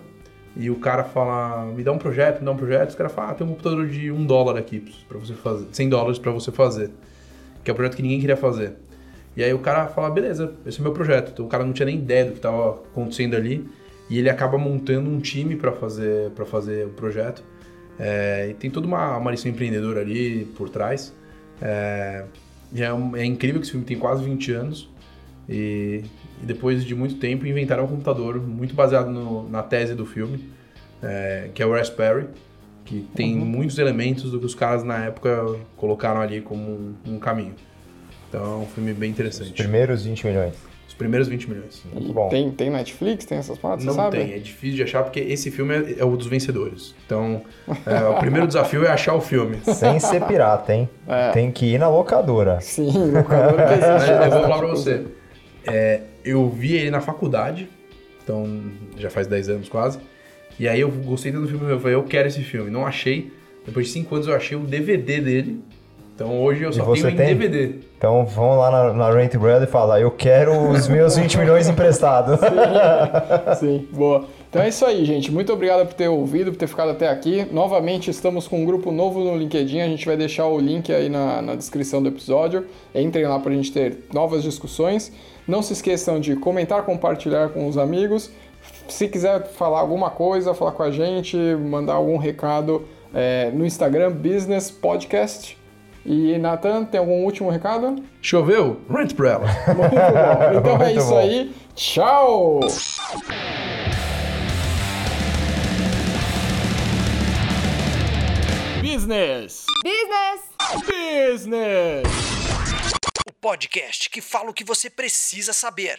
E o cara fala: Me dá um projeto, me dá um projeto. Os caras falam: ah, tem um computador de um dólar aqui para você fazer, 100 dólares para você fazer. Que é um projeto que ninguém queria fazer. E aí o cara fala, beleza, esse é o meu projeto. Então o cara não tinha nem ideia do que estava acontecendo ali. E ele acaba montando um time para fazer, pra fazer o projeto. É, e tem toda uma, uma lição empreendedora ali por trás. É, é, é incrível que esse filme tem quase 20 anos. E, e depois de muito tempo inventaram um computador muito baseado no- na tese do filme, é, que é o Raspberry, que tem muitos elementos do que os caras na época colocaram ali como um, um caminho. Então é um filme bem interessante. Primeiros 20 milhões. Os primeiros 20 milhões. Muito bom. Tem, tem Netflix, tem essas paradas, você Não sabe? tem, é difícil de achar porque esse filme é, é o dos vencedores. Então, é, o primeiro desafio é achar o filme. Sem ser pirata, hein? É. Tem que ir na locadora. Sim, locador que existe. eu vou falar bastante, pra você. É, eu vi ele na faculdade, então já faz 10 anos quase. E aí eu gostei tanto do filme, eu falei, eu quero esse filme. Não achei. Depois de 5 anos eu achei o DVD dele. Então hoje eu só tenho em tem? DVD. Então vão lá na, na Rent Brand e fala, eu quero os meus 20 milhões emprestados. Sim, boa. Então é isso aí, gente. Muito obrigado por ter ouvido, por ter ficado até aqui. Novamente, estamos com um grupo novo no LinkedIn. A gente vai deixar o link aí na, na descrição do episódio. Entrem lá para a gente ter novas discussões. Não se esqueçam de comentar, compartilhar com os amigos. Se quiser falar alguma coisa, falar com a gente, mandar algum recado é, no Instagram, Business Podcast. E, Nathan, tem algum último recado? Choveu? Rent pra ela. Muito bom. Então é isso bom. aí. Tchau! Business. Business! Business. O podcast que fala o que você precisa saber.